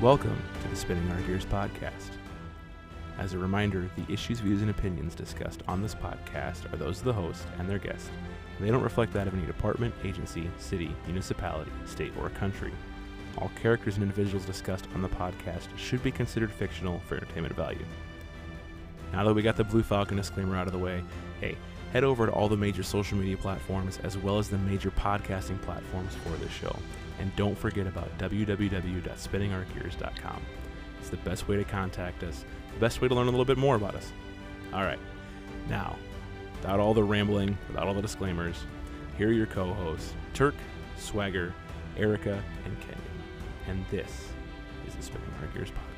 Welcome to the Spinning Our Gears podcast. As a reminder, the issues, views, and opinions discussed on this podcast are those of the host and their guest. They don't reflect that of any department, agency, city, municipality, state, or country. All characters and individuals discussed on the podcast should be considered fictional for entertainment value. Now that we got the Blue Falcon disclaimer out of the way, hey, head over to all the major social media platforms as well as the major podcasting platforms for this show. And don't forget about www.spinningourgears.com. It's the best way to contact us, the best way to learn a little bit more about us. All right, now, without all the rambling, without all the disclaimers, here are your co hosts Turk, Swagger, Erika, and Kenyon. And this is the Spinning Our Gears podcast.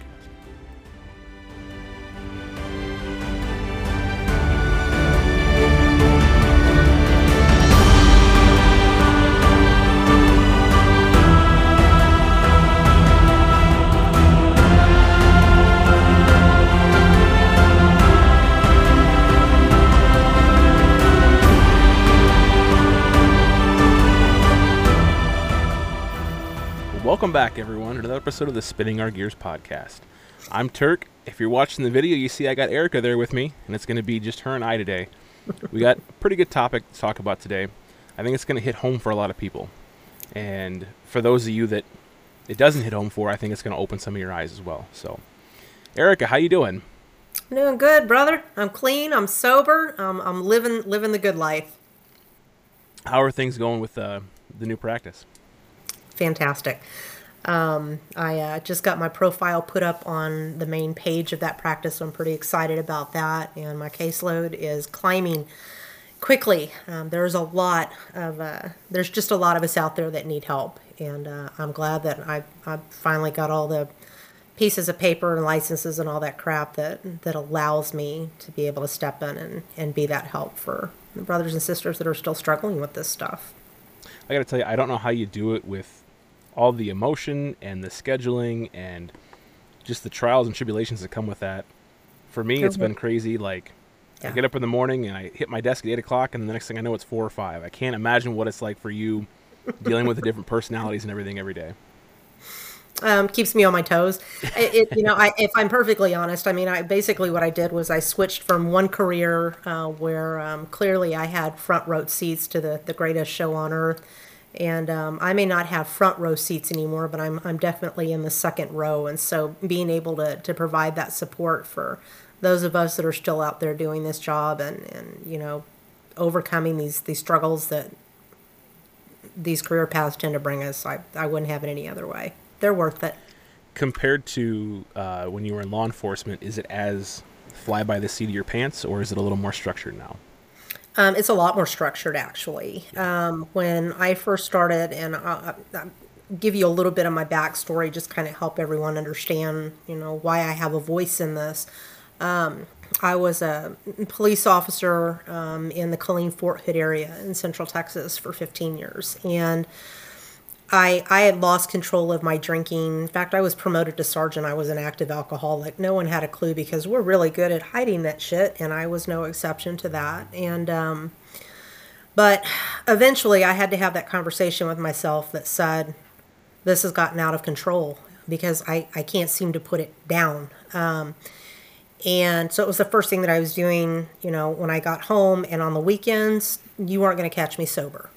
Welcome back, everyone, to another episode of the Spinning Our Gears podcast. I'm Turk. If you're watching the video, you see I got Erika there with me, and it's going to be just her and I today. We got a pretty good topic to talk about today. I think it's going to hit home for a lot of people. And for those of you that it doesn't hit home for, I think it's going to open some of your eyes as well. So, Erika, how you doing? I'm doing good, brother. I'm clean. I'm sober. Um, I'm living living the good life. How are things going with uh, the new practice? Fantastic. Um, I uh, just got my profile put up on the main page of that practice. So I'm pretty excited about that, and my caseload is climbing quickly. Um, there's a lot of uh, there's just a lot of us out there that need help, and uh, I'm glad that I I finally got all the pieces of paper and licenses and all that crap that that allows me to be able to step in and, and be that help for the brothers and sisters that are still struggling with this stuff. I got to tell you, I don't know how you do it with all the emotion and the scheduling and just the trials and tribulations that come with that. For me, it's been crazy. Like, I get up in the morning and I hit my desk at eight o'clock, and the next thing I know, it's four or five. I can't imagine what it's like for you dealing with the different personalities and everything every day. um, keeps me on my toes. It, it, you know, I, if I'm perfectly honest, I mean, I basically what I did was I switched from one career uh, where um, clearly I had front row seats to the the greatest show on earth, and um, I may not have front row seats anymore, but I'm I'm definitely in the second row, and so being able to to provide that support for those of us that are still out there doing this job and and you know overcoming these these struggles that these career paths tend to bring us, I I wouldn't have it any other way. They're worth it. Compared to uh, when you were in law enforcement, is it as fly by the seat of your pants, or is it a little more structured now? Um, it's a lot more structured, actually. Um, when I first started, and I'll, I'll give you a little bit of my backstory, just kind of help everyone understand, you know, why I have a voice in this. Um, I was a police officer um, in the Killeen Fort Hood area in Central Texas for 15 years, and I I had lost control of my drinking. In fact, I was promoted to sergeant. I was an active alcoholic. No one had a clue because we're really good at hiding that shit, and I was no exception to that. And um, but eventually, I had to have that conversation with myself that said, "This has gotten out of control because I I can't seem to put it down." Um, and so it was the first thing that I was doing, you know, when I got home and on the weekends, you weren't going to catch me sober.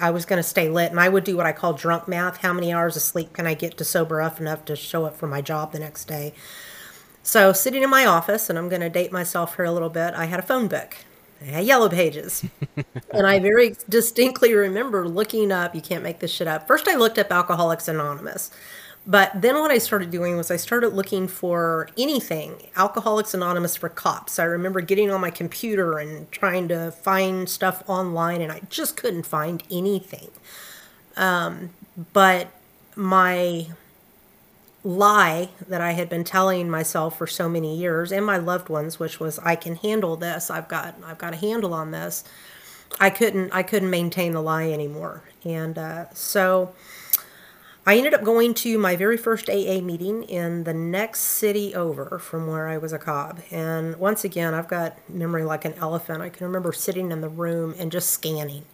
I was going to stay lit and I would do what I call drunk math. How many hours of sleep can I get to sober up enough to show up for my job the next day? So, sitting in my office, and I'm going to date myself here a little bit, I had a phone book. I had yellow pages. and I very distinctly remember looking up, you can't make this shit up. First, I looked up Alcoholics Anonymous. But then what I started doing was I started looking for anything Alcoholics Anonymous for cops. I remember getting on my computer and trying to find stuff online, and I just couldn't find anything. Um, but my lie that I had been telling myself for so many years and my loved ones, which was I can handle this. I've got I've got a handle on this. I couldn't I couldn't maintain the lie anymore, and uh, so I ended up going to my very first AA meeting in the next city over from where I was a cob. And once again, I've got memory like an elephant. I can remember sitting in the room and just scanning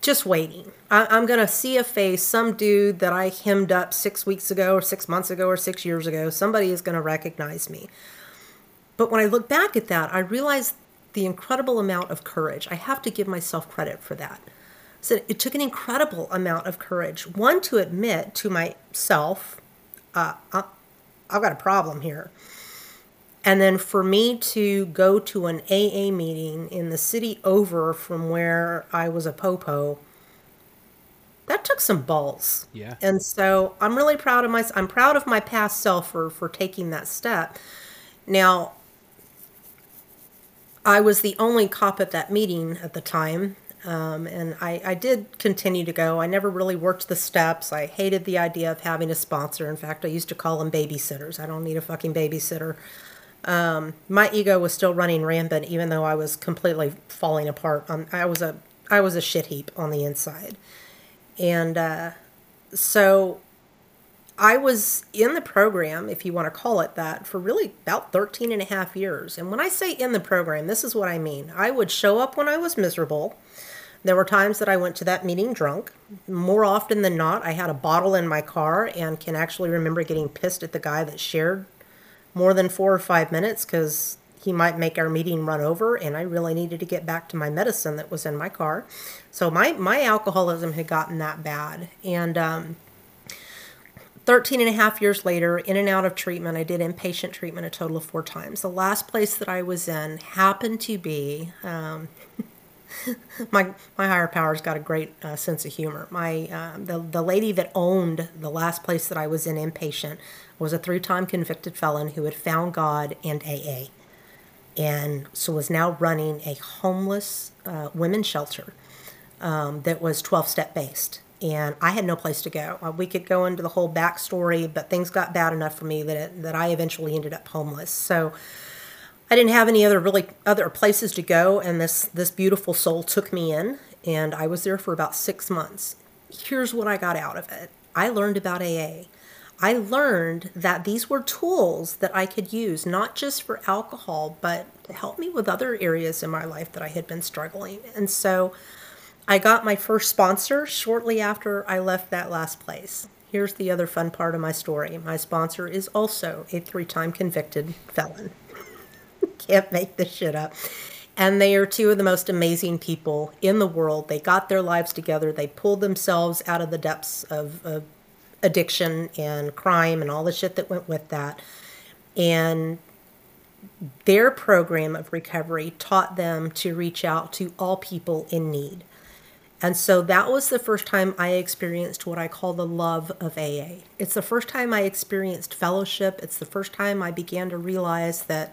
just waiting. I, I'm going to see a face, some dude that I hemmed up six weeks ago, or six months ago, or six years ago. Somebody is going to recognize me. But when I look back at that, I realize the incredible amount of courage. I have to give myself credit for that. So it took an incredible amount of courage. One, to admit to myself, uh, I, I've got a problem here. And then for me to go to an AA meeting in the city over from where I was a popo, that took some balls. Yeah. And so I'm really proud of my I'm proud of my past self for for taking that step. Now, I was the only cop at that meeting at the time. Um, and I, I did continue to go. I never really worked the steps. I hated the idea of having a sponsor. In fact, I used to call them babysitters. I don't need a fucking babysitter. Um, my ego was still running rampant, even though I was completely falling apart. Um, I was a I was a shit heap on the inside, and uh, so I was in the program, if you want to call it that, for really about 13 and a half years. And when I say in the program, this is what I mean. I would show up when I was miserable. There were times that I went to that meeting drunk. More often than not, I had a bottle in my car and can actually remember getting pissed at the guy that shared more than four or five minutes because he might make our meeting run over and I really needed to get back to my medicine that was in my car. So my, my alcoholism had gotten that bad. And um, 13 and a half years later, in and out of treatment, I did inpatient treatment a total of four times. The last place that I was in happened to be. Um, my my higher power's got a great uh, sense of humor. My uh, the the lady that owned the last place that I was in inpatient was a three-time convicted felon who had found God and AA, and so was now running a homeless uh, women's shelter um, that was 12-step based and I had no place to go. Uh, we could go into the whole backstory, but things got bad enough for me that it, that I eventually ended up homeless. So I didn't have any other really other places to go, and this this beautiful soul took me in, and I was there for about six months. Here's what I got out of it: I learned about AA. I learned that these were tools that I could use not just for alcohol, but to help me with other areas in my life that I had been struggling. And so I got my first sponsor shortly after I left that last place. Here's the other fun part of my story my sponsor is also a three time convicted felon. Can't make this shit up. And they are two of the most amazing people in the world. They got their lives together, they pulled themselves out of the depths of, of addiction and crime and all the shit that went with that. And their program of recovery taught them to reach out to all people in need. And so that was the first time I experienced what I call the love of AA. It's the first time I experienced fellowship. It's the first time I began to realize that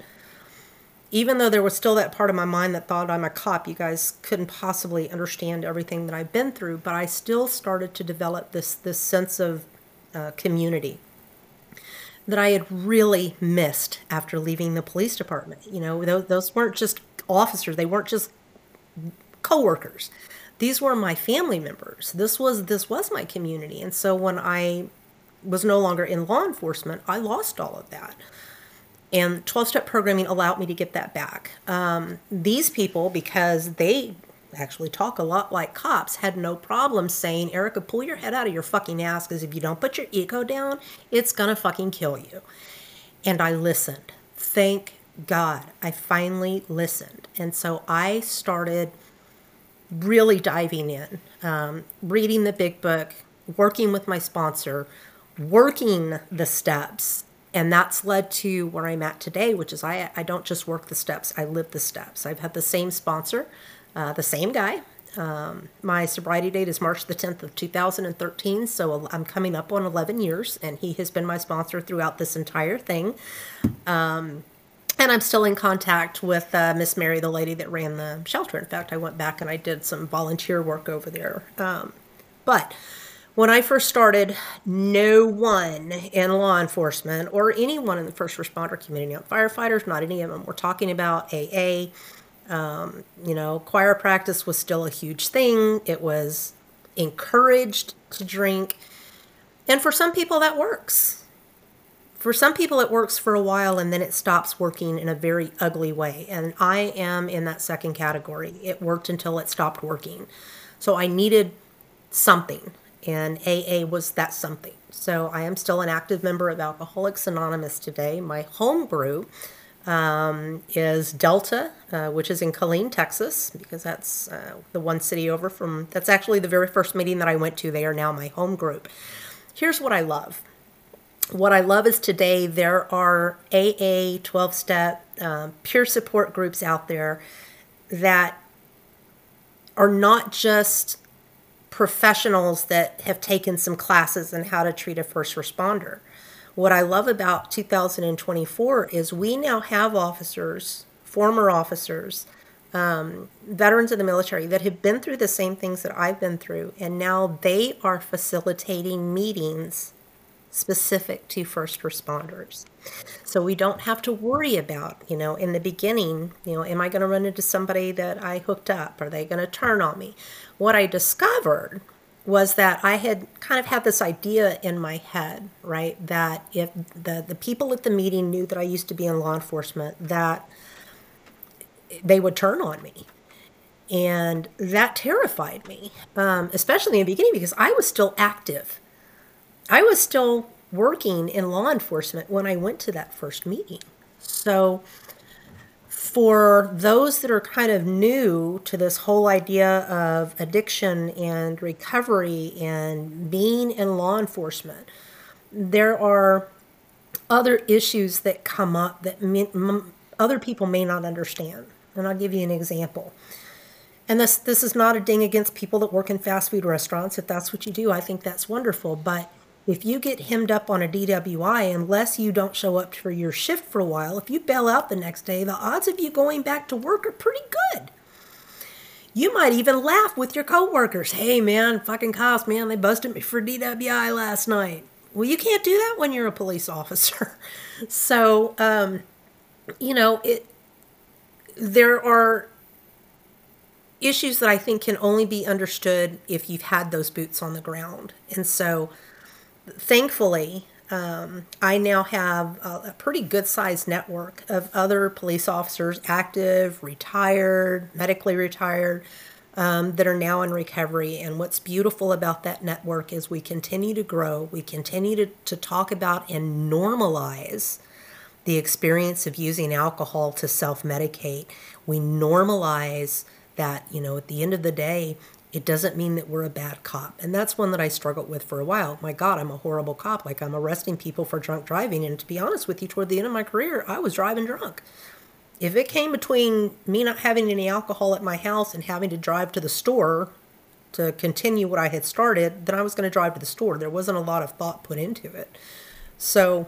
even though there was still that part of my mind that thought I'm a cop, you guys couldn't possibly understand everything that I've been through, but I still started to develop this this sense of uh, community that I had really missed after leaving the police department. You know, those, those weren't just officers; they weren't just coworkers these were my family members. This was this was my community. And so when I was no longer in law enforcement, I lost all of that. And 12 step programming allowed me to get that back. Um, these people, because they actually talk a lot like cops, had no problem saying, Erika, pull your head out of your fucking ass because if you don't put your ego down, it's to fucking kill you. And I listened. Thank God I finally listened. And so I started really diving in, um, reading the big book, working with my sponsor, working the steps. And that's led to where I'm at today, which is I, I don't just work the steps, I live the steps. I've had the same sponsor, uh, the same guy. Um, my sobriety date is March the 10th of 2013, so I'm coming up on 11 years, and he has been my sponsor throughout this entire thing. Um, and I'm still in contact with uh, Miss Mary, the lady that ran the shelter. In fact, I went back and I did some volunteer work over there. Um, but when I first started, no one in law enforcement or anyone in the first responder community, not firefighters, not any of them, were talking about AA. Um, you know, choir practice was still a huge thing. It was encouraged to drink. And for some people, that works for some people it works for a while and then it stops working in a very ugly way and i am in that second category it worked until it stopped working So I needed something, and AA was that something. So I am still an active member of Alcoholics Anonymous today. My home group um, is Delta, uh, which is in Killeen, Texas, because that's uh, the one city over from, that's actually the very first meeting that I went to. They are now my home group. Here's what I love. What I love is today there are AA 12 step um, peer support groups out there that are not just professionals that have taken some classes in how to treat a first responder. What I love about 2024 is we now have officers, former officers, um, veterans of the military that have been through the same things that I've been through, and now they are facilitating meetings specific to first responders. So we don't have to worry about, you know, in the beginning, you know, am I going to run into somebody that I hooked up? Are they going to turn on me? What I discovered was that I had kind of had this idea in my head, right? That if the, the people at the meeting knew that I used to be in law enforcement, that they would turn on me. And that terrified me, um, especially in the beginning because I was still active. I was still working in law enforcement when I went to that first meeting. So, for those that are kind of new to this whole idea of addiction and recovery and being in law enforcement, there are other issues that come up that other people may not understand. And I'll give you an example. And this this is not a ding against people that work in fast food restaurants. If that's what you do, I think that's wonderful. But if you get hemmed up on a DWI, unless you don't show up for your shift for a while, if you bail out the next day, the odds of you going back to work are pretty good. You might even laugh with your coworkers. Hey man, fucking cops, man, they busted me for DWI last night. Well, you can't do that when you're a police officer. so, um, you know, it. There are issues that I think can only be understood if you've had those boots on the ground, and so thankfully, um, I now have a, a pretty good sized network of other police officers, active, retired, medically retired, um, that are now in recovery. And what's beautiful about that network is we continue to grow, we continue to, to talk about and normalize the experience of using alcohol to self medicate. We normalize that, you know, at the end of the day, it doesn't mean that we're a bad cop. And that's one that I struggled with for a while. My God, I'm a horrible cop. Like I'm arresting people for drunk driving. And to be honest with you, toward the end of my career, I was driving drunk. If it came between me not having any alcohol at my house and having to drive to the store to continue what I had started, then I was going to drive to the store. There wasn't a lot of thought put into it. So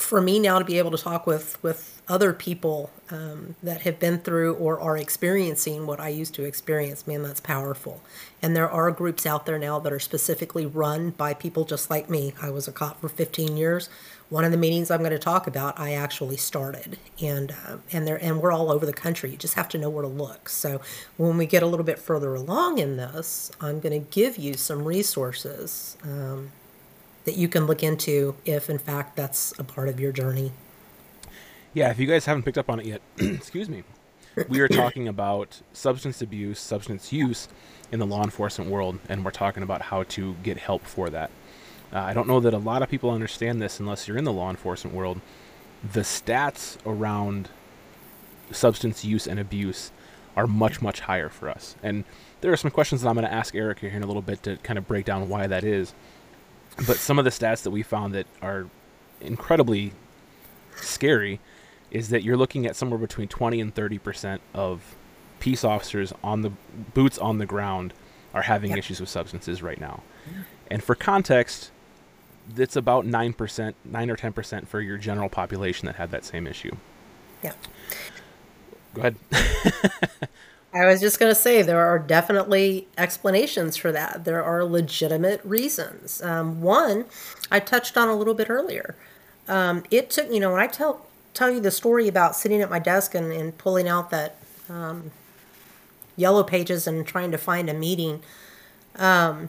for me now to be able to talk with with other people um, that have been through or are experiencing what I used to experience, man, that's powerful. And there are groups out there now that are specifically run by people just like me. I was a cop for 15 years. One of the meetings I'm going to talk about, I actually started, and uh, and there and we're all over the country. You just have to know where to look. So when we get a little bit further along in this, I'm going to give you some resources. Um, that you can look into if in fact that's a part of your journey. Yeah, if you guys haven't picked up on it yet, excuse me. We are talking about substance abuse, substance use in the law enforcement world, and we're talking about how to get help for that. Uh, I don't know that a lot of people understand this unless you're in the law enforcement world. The stats around substance use and abuse are much, much higher for us. And there are some questions that I'm going to ask Eric here in a little bit to kind of break down why that is. But some of the stats that we found that are incredibly scary is that you're looking at somewhere between 20 and 30 percent of peace officers on the boots on the ground are having issues with substances right now. Yeah. And for context, it's about 9%, 9 or 10% for your general population that had that same issue. Yeah. Go ahead. I was just going to say there are definitely explanations for that. There are legitimate reasons. Um, one, I touched on a little bit earlier. Um, it took, you know, when I tell tell you the story about sitting at my desk and, and pulling out that um, yellow pages and trying to find a meeting, um,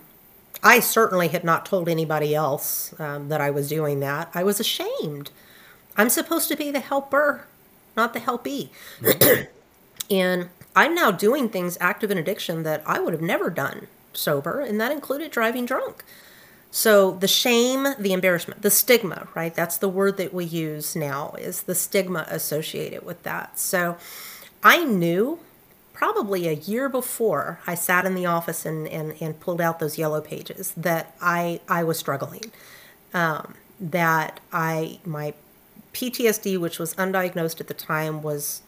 I certainly had not told anybody else um, that I was doing that. I was ashamed. I'm supposed to be the helper, not the helpee. Mm-hmm. and I'm now doing things active in addiction that I would have never done sober, and that included driving drunk. So the shame, the embarrassment, the stigma, right? That's the word that we use now is the stigma associated with that. So I knew probably a year before I sat in the office and, and, and pulled out those yellow pages that I, I was struggling. Um, that I my PTSD, which was undiagnosed at the time, was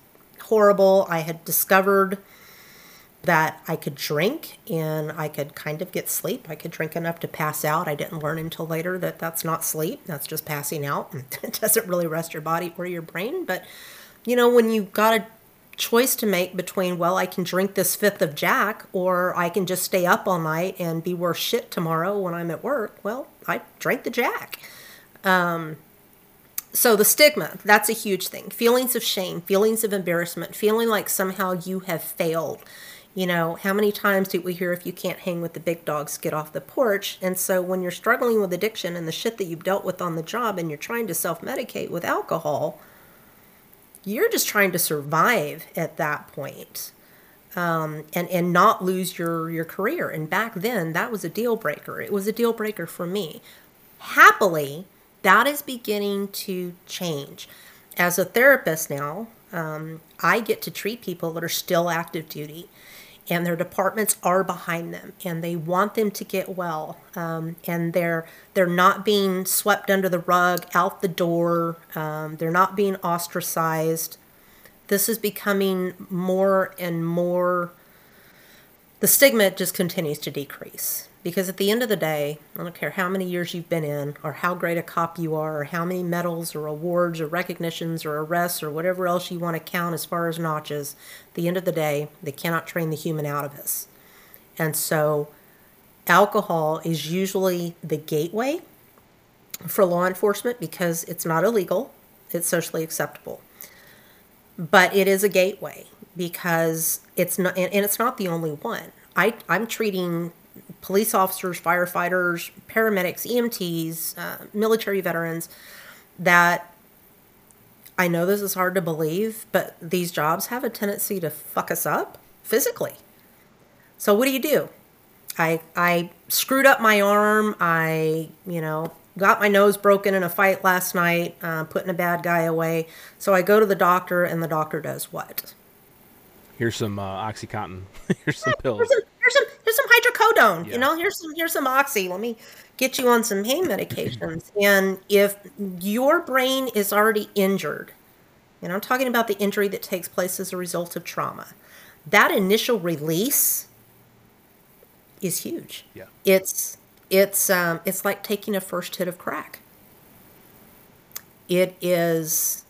horrible. I had discovered that I could drink and I could kind of get sleep. I could drink enough to pass out. I didn't learn until later that that's not sleep, that's just passing out. It doesn't really rest your body or your brain. But, you know, when you've got a choice to make between, well, I can drink this fifth of Jack or I can just stay up all night and be worse shit tomorrow when I'm at work, well, I drank the Jack. Um, so the stigma, that's a huge thing. Feelings of shame, feelings of embarrassment, feeling like somehow you have failed. You know, how many times do we hear if you can't hang with the big dogs, get off the porch? And so when you're struggling with addiction and the shit that you've dealt with on the job and you're trying to self medicate with alcohol, you're just trying to survive at that point. Um, and and not lose your your career. And back then, that was a deal breaker. It was a deal breaker for me. Happily, that is beginning to change. As a therapist now, um, I get to treat people that are still active duty and their departments are behind them and they want them to get well um, and they're they're not being swept under the rug out the door um, they're not being ostracized this is becoming more and more the stigma just continues to decrease because at the end of the day, I don't care how many years you've been in, or how great a cop you are, or how many medals, or awards, or recognitions, or arrests, or whatever else you want to count as far as notches, at the end of the day, they cannot train the human out of us. And so, alcohol is usually the gateway for law enforcement because it's not illegal, it's socially acceptable. But it is a gateway because it's not, and it's not the only one. I, I'm treating police officers, firefighters, paramedics, EMTs, uh, military veterans that I know this is hard to believe, but these jobs have a tendency to fuck us up physically. So what do you do? I I screwed up my arm. I you know got my nose broken in a fight last night, uh, putting a bad guy away. So I go to the doctor, and the doctor does what? Here's some uh, OxyContin. Here's some pills. Here's some, here's some, here's some hydrocodone. Yeah. You know, here's some here's some oxy. Let me get you on some pain medications. and if your brain is already injured, and I'm talking about the injury that takes place as a result of trauma, that initial release is huge. Yeah. It's it's um, it's like taking a first hit of crack. It is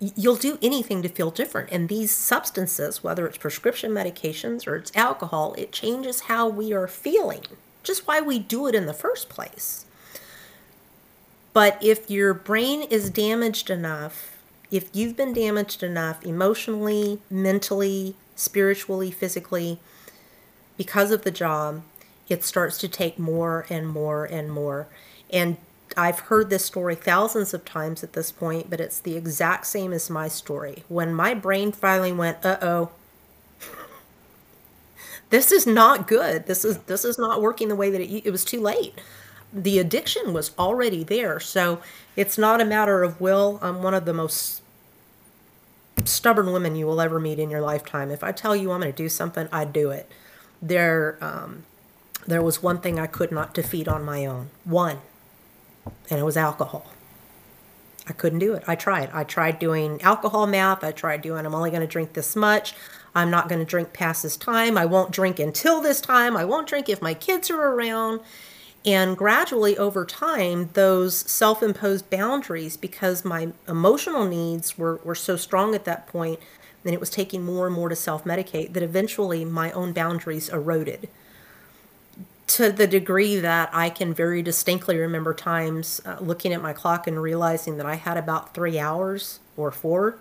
you'll do anything to feel different. And these substances, whether it's prescription medications or it's alcohol, it changes how we are feeling, just why we do it in the first place. But if your brain is damaged enough, if you've been damaged enough emotionally, mentally, spiritually, physically, because of the job, it starts to take more and more and more. And I've heard this story thousands of times at this point, but it's the exact same as my story. When my brain finally went, "Uh oh, this is not good. This is this is not working the way that it, it was too late." The addiction was already there, so it's not a matter of will. I'm one of the most stubborn women you will ever meet in your lifetime. If I tell you I'm going to do something, I do it. There, um, there was one thing I could not defeat on my own. One and it was alcohol. I couldn't do it. I tried. I tried doing alcohol math. I tried doing, I'm only going to drink this much. I'm not going to drink past this time. I won't drink until this time. I won't drink if my kids are around. And gradually over time, those self imposed boundaries, because my emotional needs were, were so strong at that point, and it was taking more and more to self medicate, that eventually my own boundaries eroded to the degree that I can very distinctly remember times uh, looking at my clock and realizing that I had about three hours or four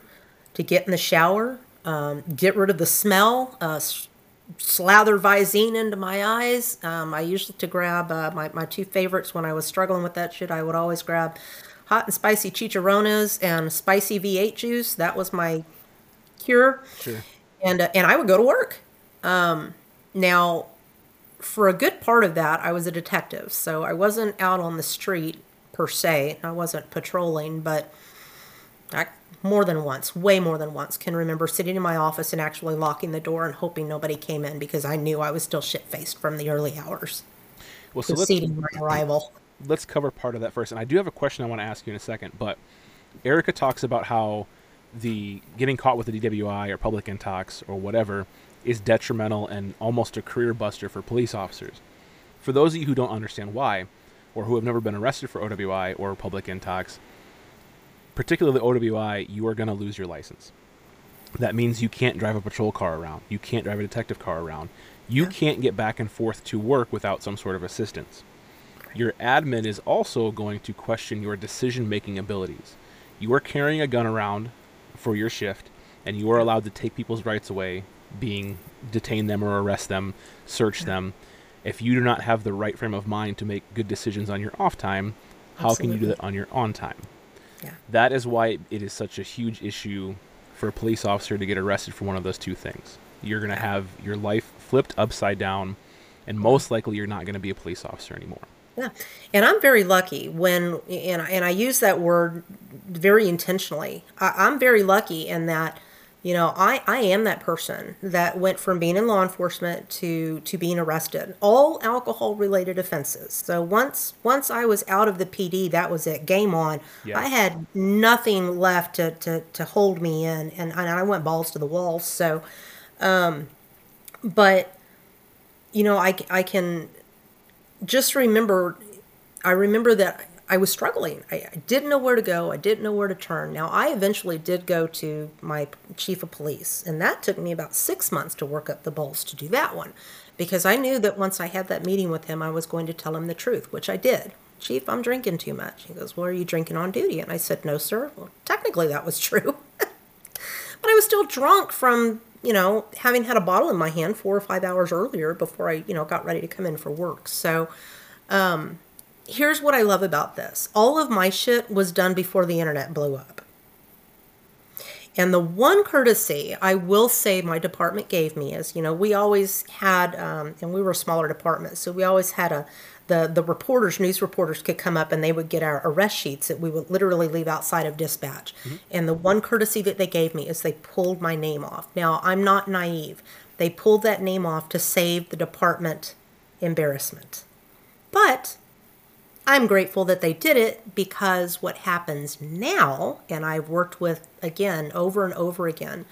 to get in the shower, um, get rid of the smell, uh, slather Visine into my eyes. Um, I usually to grab uh, my, my two favorites when I was struggling with that shit. I would always grab hot and spicy chicharrones and spicy V8 juice. That was my cure. Sure and uh, and I would go to work. Um, now, for a good part of that, I was a detective, so I wasn't out on the street per se. I wasn't patrolling, but I more than once, way more than once, can remember sitting in my office and actually locking the door and hoping nobody came in because I knew I was still shit faced from the early hours. Well, so preceding my arrival. Let's cover part of that first, and I do have a question I want to ask you in a second. But Erika talks about how the getting caught with a DWI or public intox or whatever is detrimental and almost a career buster for police officers. For those of you who don't understand why, or who have never been arrested for OWI or public intox, particularly OWI, you are going to lose your license. That means you can't drive a patrol car around. You can't drive a detective car around. You yeah. can't get back and forth to work without some sort of assistance. Your admin is also going to question your decision making abilities. You are carrying a gun around for your shift, and you are allowed to take people's rights away, being detain them or arrest them, search them. If you do not have the right frame of mind to make good decisions on your off time, how Absolutely. can you do that on your on time? Yeah. That is why it is such a huge issue for a police officer to get arrested for one of those two things. You're going to have your life flipped upside down, and most likely you're not going to be a police officer anymore. Yeah, and I'm very lucky when, and I, and I use that word very intentionally. I, I'm very lucky in that you know i i am that person that went from being in law enforcement to to being arrested. All alcohol related offenses. So once once i was out of the pd that was it. Game on. Yeah. i had nothing left to to, to hold me in and, and i went balls to the wall. So um but you know i i can just remember i remember that I was struggling. I, I, didn't know where to go. I didn't know where to turn. Now, I eventually did go to my chief of police, and that took me about six months to work up the balls to do that one because I knew that once I had that meeting with him, I was going to tell him the truth, which I did. Chief, I'm drinking too much. He goes, Well, are you drinking on duty? And I said, No, sir. Well, technically, that was true. but I was still drunk from, you know, having had a bottle in my hand four or five hours earlier before I, you know, got ready to come in for work. So, um, here's what I love about this all of my shit was done before the internet blew up. And the one courtesy I will say my department gave me is, you know, we always had, um, and we were a smaller department, so we always had a, the, the reporters, news reporters could come up and they would get our arrest sheets that we would literally leave outside of dispatch. Mm-hmm. And the one courtesy that they gave me is they pulled my name off. Now, I'm not naive. They pulled that name off to save the department embarrassment. But I'm grateful that they did it because what happens now, and I've worked with again over and over again,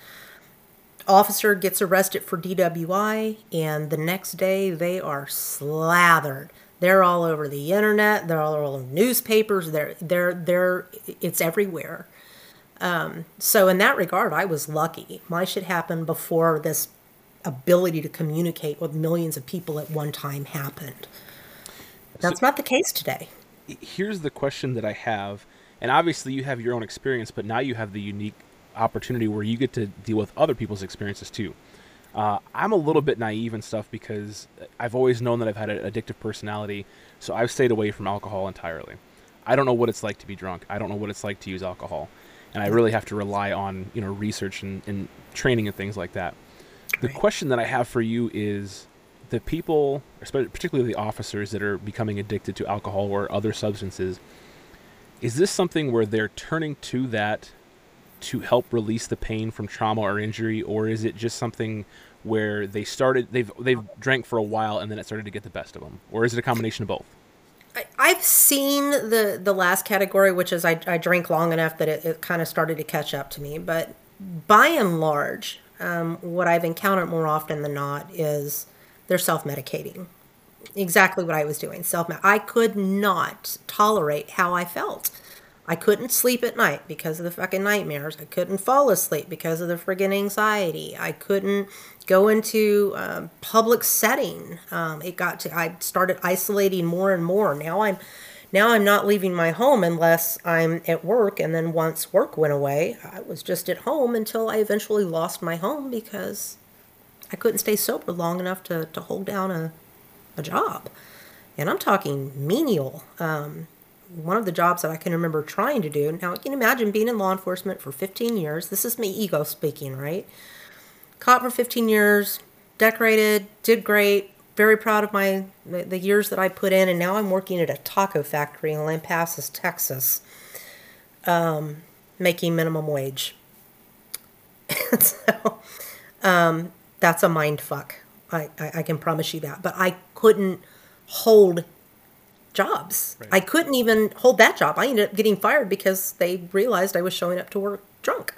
officer gets arrested for DWI, and the next day they are slathered. They're all over the internet. They're all over newspapers. They're they're they're it's everywhere. Um, so in that regard, I was lucky. My shit happened before this ability to communicate with millions of people at one time happened. That's so, not the case today. Here's the question that I have, and obviously you have your own experience, but now you have the unique opportunity where you get to deal with other people's experiences too. Uh, I'm a little bit naive and stuff because I've always known that I've had an addictive personality, so I've stayed away from alcohol entirely. I don't know what it's like to be drunk. I don't know what it's like to use alcohol, and I really have to rely on you know research and, and training and things like that. The question that I have for you is the people, particularly the officers that are becoming addicted to alcohol or other substances, is this something where they're turning to that to help release the pain from trauma or injury, or is it just something where they started they've they've drank for a while and then it started to get the best of them, or is it a combination of both? I've seen the the last category, which is I, I drank long enough that it, it kind of started to catch up to me. But by and large, um, what I've encountered more often than not is they're self medicating. Exactly what I was doing. Self I could not tolerate how I felt. I couldn't sleep at night because of the fucking nightmares. I couldn't fall asleep because of the friggin' anxiety. I couldn't go into um, public setting. Um, it got to I started isolating more and more. Now I'm now I'm not leaving my home unless I'm at work. And then once work went away, I was just at home until I eventually lost my home because I couldn't stay sober long enough to, to hold down a, a job. And I'm talking menial. Um, one of the jobs that I can remember trying to do. Now, you can imagine being in law enforcement for 15 years. This is me ego speaking, right? caught for 15 years, decorated, did great, very proud of my the, years that I put in, and now I'm working at a taco factory in Lampasas, Texas, um, making minimum wage. so um, that's a mind fuck. I, I, I, can promise you that. But I couldn't hold jobs. Right. I couldn't even hold that job. I ended up getting fired because they realized I was showing up to work drunk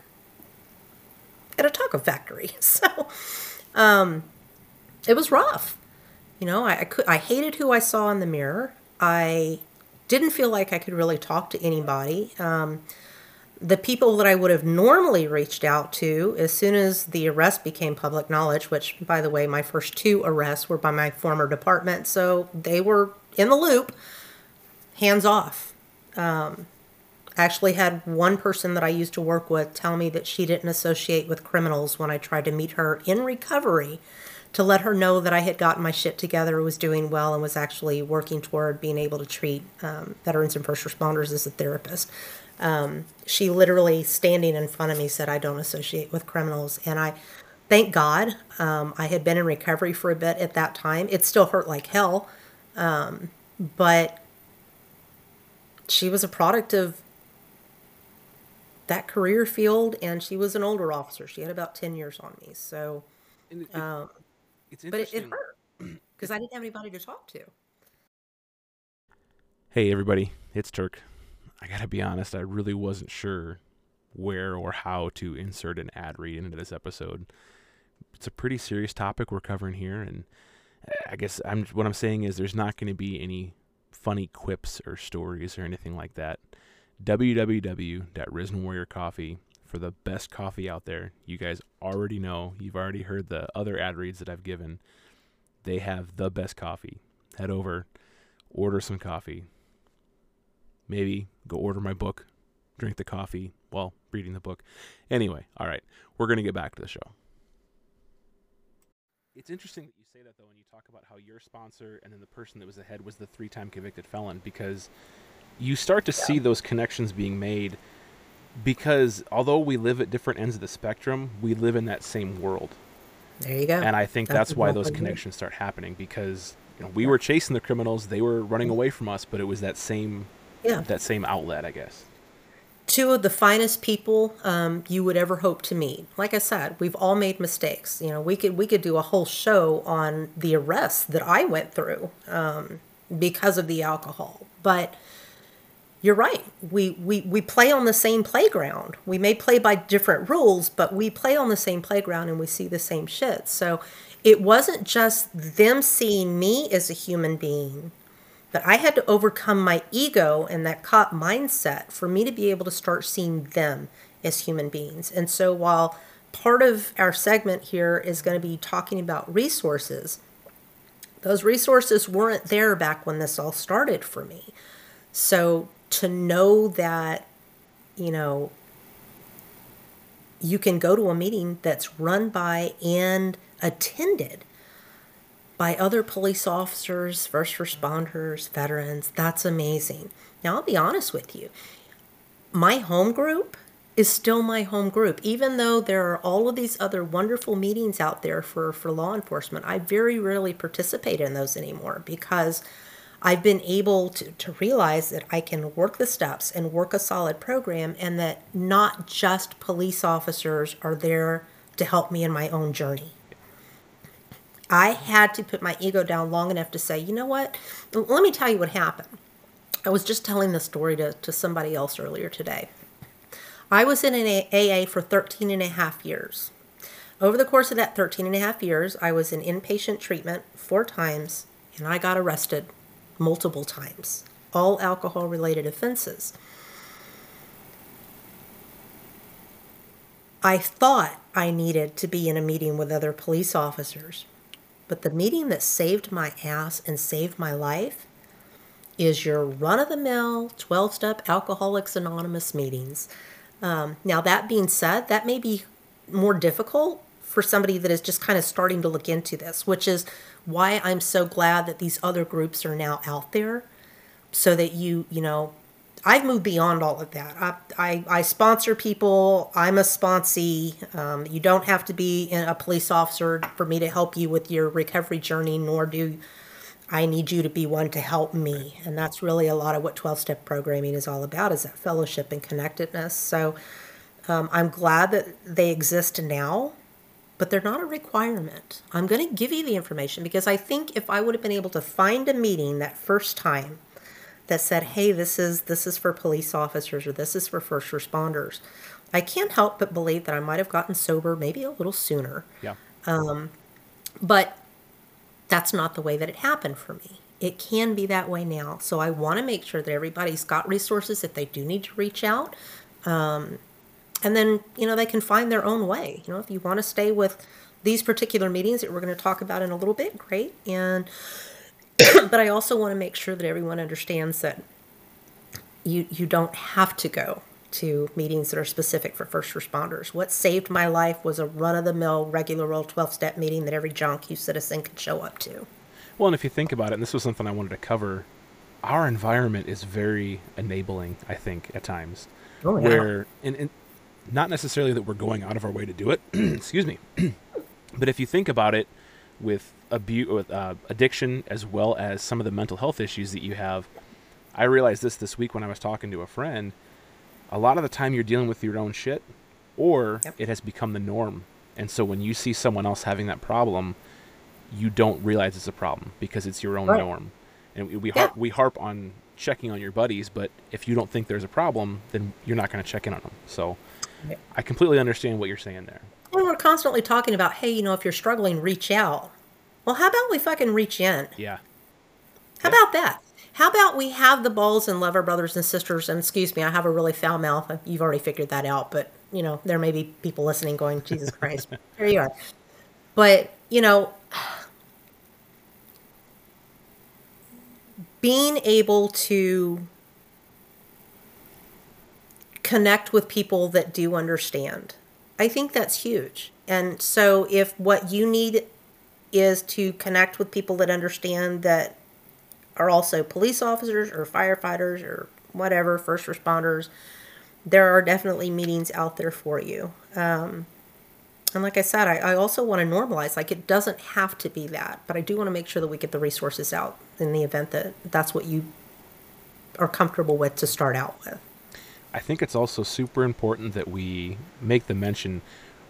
at a taco factory. So um, it was rough. You know, I, I could I hated who I saw in the mirror. I didn't feel like I could really talk to anybody. Um, the people that I would have normally reached out to as soon as the arrest became public knowledge, which, by the way, my first two arrests were by my former department, so they were in the loop, hands off. Um, I actually had one person that I used to work with tell me that she didn't associate with criminals when I tried to meet her in recovery to let her know that I had gotten my shit together, was doing well, and was actually working toward being able to treat um, veterans and first responders as a therapist. Um, she literally standing in front of me said, I don't associate with criminals. And I, thank God, um, I had been in recovery for a bit at that time. It still hurt like hell. Um, but she was a product of that career field and she was an older officer. She had about 10 years on me. So, it, um, it's but it, it hurt because I didn't have anybody to talk to. Hey, everybody, it's Turk. I gotta be honest, I really wasn't sure where or how to insert an ad read into this episode. It's a pretty serious topic we're covering here, and I guess I'm what I'm saying is there's not going to be any funny quips or stories or anything like that. www.risen warrior coffee for the best coffee out there. You guys already know. You've already heard the other ad reads that I've given. They have the best coffee. Head over, order some coffee maybe go order my book, drink the coffee while reading the book. Anyway, all right, we're going to get back to the show. It's interesting that you say that though when you talk about how your sponsor and then the person that was ahead was the three-time convicted felon because you start to yeah. see those connections being made because although we live at different ends of the spectrum, we live in that same world. There you go. And I think that's, that's why those connections start happening because you know, we were chasing the criminals, they were running mm. away from us, but it was that same yeah. that same outlet, I guess. Two of the finest people um, you would ever hope to meet. Like I said, we've all made mistakes. You know, we could we could do a whole show on the arrests that I went through um, because of the alcohol. But you're right. We, we we play on the same playground. We may play by different rules, but we play on the same playground and we see the same shit. So it wasn't just them seeing me as a human being but I had to overcome my ego and that cop mindset for me to be able to start seeing them as human beings. And so while part of our segment here is going to be talking about resources, those resources weren't there back when this all started for me. So to know that, you know, you can go to a meeting that's run by and attended by other police officers, first responders, veterans. That's amazing. Now, I'll be honest with you. My home group is still my home group. Even though there are all of these other wonderful meetings out there for, for law enforcement, I very rarely participate in those anymore because I've been able to, to realize that I can work the steps and work a solid program, and that not just police officers are there to help me in my own journey. I had to put my ego down long enough to say, you know what? Let me tell you what happened. I was just telling this story to, to somebody else earlier today. I was in an AA for 13 and a half years. Over the course of that 13 and a half years, I was in inpatient treatment four times and I got arrested multiple times, all alcohol related offenses. I thought I needed to be in a meeting with other police officers but the meeting that saved my ass and saved my life is your run of the mill 12 step Alcoholics Anonymous meetings. Um, now, that being said, that may be more difficult for somebody that is just kind of starting to look into this, which is why I'm so glad that these other groups are now out there so that you, you know, I've moved beyond all of that. I, I, I sponsor people. I'm a sponsee. Um, you don't have to be a police officer for me to help you with your recovery journey, nor do I need you to be one to help me. And that's really a lot of what 12 step programming is all about is that fellowship and connectedness. So um, I'm glad that they exist now, but they're not a requirement. I'm going to give you the information because I think if I would have been able to find a meeting that first time that said, "Hey, this is this is for police officers or this is for first responders," I can't help but believe that I might have gotten sober maybe a little sooner. Yeah. Um, but that's not the way that it happened for me. It can be that way now. So I want to make sure that everybody's got resources if they do need to reach out. Um, and then, you know, they can find their own way. You know, if you want to stay with these particular meetings that we're going to talk about in a little bit, great. And, but I also want to make sure that everyone understands that you, you don't have to go to meetings that are specific for first responders. What saved my life was a run of the mill, regular old 12 step meeting that every John Q citizen could show up to. Well, and if you think about it, and this was something I wanted to cover, our environment is very enabling, I think, at times. Oh, yeah. Where, and, and not necessarily that we're going out of our way to do it, excuse me, but if you think about it with, abu- with uh, addiction as well as some of the mental health issues that you have, I realized this this week when I was talking to a friend a lot of the time you're dealing with your own shit or Yep. it has become the norm. And so when you see someone else having that problem, you don't realize it's a problem because it's your own Right. norm. And we Yeah. harp, we harp on checking on your buddies, but if you don't think there's a problem, then you're not going to check in on them. So Yeah. I completely understand what you're saying there. And we're constantly talking about, hey, you know, if you're struggling, reach out. Well, how about we fucking reach in? Yeah. How Yeah. about that? How about we have the balls and love our brothers and sisters? And excuse me, I have a really foul mouth. You've already figured that out, but you know, there may be people listening going, Jesus Christ, here you are. But, you know, being able to connect with people that do understand, I think that's huge. And so if what you need is to connect with people that understand that are also police officers or firefighters or whatever, first responders, there are definitely meetings out there for you. Um, and like I said, I, I also want to normalize, like, it doesn't have to be that, but I do want to make sure that we get the resources out in the event that that's what you are comfortable with to start out with. I think it's also super important that we make the mention.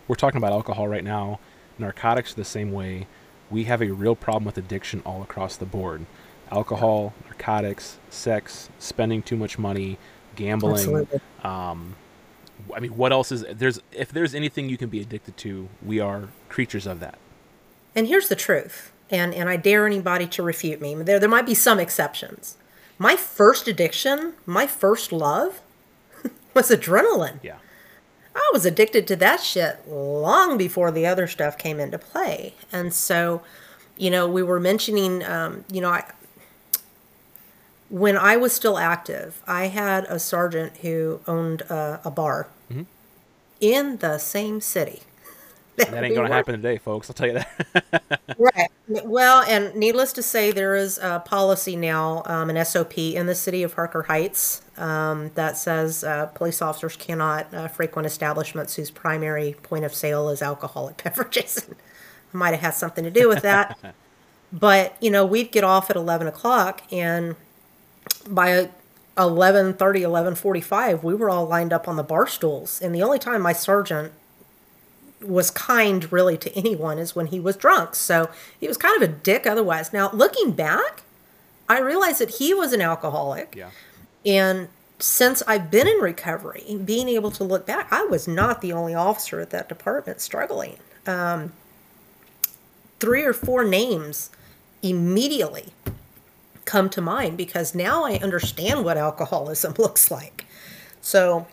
We're talking about alcohol right now, narcotics the same way. We have a real problem with addiction all across the board alcohol, narcotics, sex, spending too much money, gambling. Um, I mean, what else is there's? If there's anything you can be addicted to, we are creatures of that. And here's the truth, and, and I dare anybody to refute me. There, there might be some exceptions. My first addiction, my first love, was adrenaline. Yeah. I was addicted to that shit long before the other stuff came into play. And so, you know, we were mentioning, um, you know, I, when I was still active, I had a sergeant who owned a, a bar in the same city. That ain't gonna were- happen today, folks. I'll tell you that. Right. Well, and needless to say, there is a policy now, um, an SOP in the city of Harker Heights um, that says uh, police officers cannot uh, frequent establishments whose primary point of sale is alcoholic beverages. Might have had something to do with that. but, you know, we'd get off at 11 o'clock, and by 11.30, 11.45, we were all lined up on the bar stools. And the only time my sergeant was kind really to anyone is when he was drunk. So he was kind of a dick otherwise. Now, looking back, I realized that he was an alcoholic. yeah. And since I've been in recovery, being able to look back, I was not the only officer at that department struggling. Um, three or four names immediately come to mind because now I understand what alcoholism looks like. So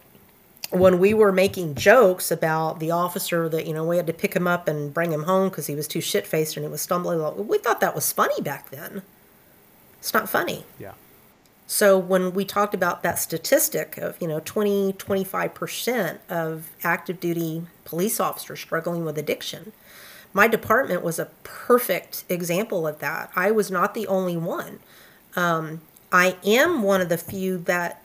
when we were making jokes about the officer that you know we had to pick him up and bring him home because he was too shit faced and he was stumbling along, we thought that was funny back then. It's not funny. Yeah. So when we talked about that statistic of, you know, 20, 25% of active duty police officers struggling with addiction, my department was a perfect example of that. I was not the only one. Um, I am one of the few that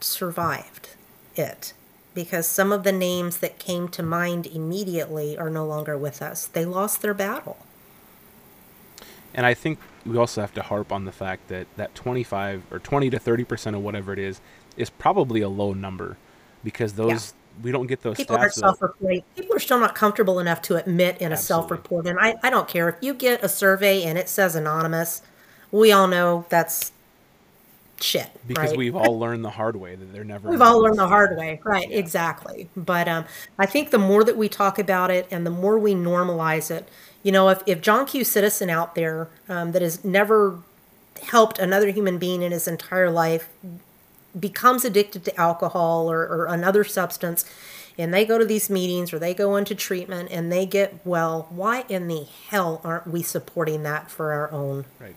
survived it because some of the names that came to mind immediately are no longer with us. They lost their battle. And I think we also have to harp on the fact that that 25 or 20 to 30 percent of whatever it is is probably a low number because those yeah. we don't get those people are self-reporting. People are still not comfortable enough to admit in a self-report, and I, I don't care if you get a survey and it says anonymous. We all know that's shit. Because right? we've all learned the hard way that they're never. We've all learned the hard way, right? Yeah. Exactly. But um, I think the more that we talk about it and the more we normalize it, you know, if, if John Q. Citizen out there um, that has never helped another human being in his entire life becomes addicted to alcohol or, or another substance, and they go to these meetings or they go into treatment and they get well, why in the hell aren't we supporting that for our own? Right.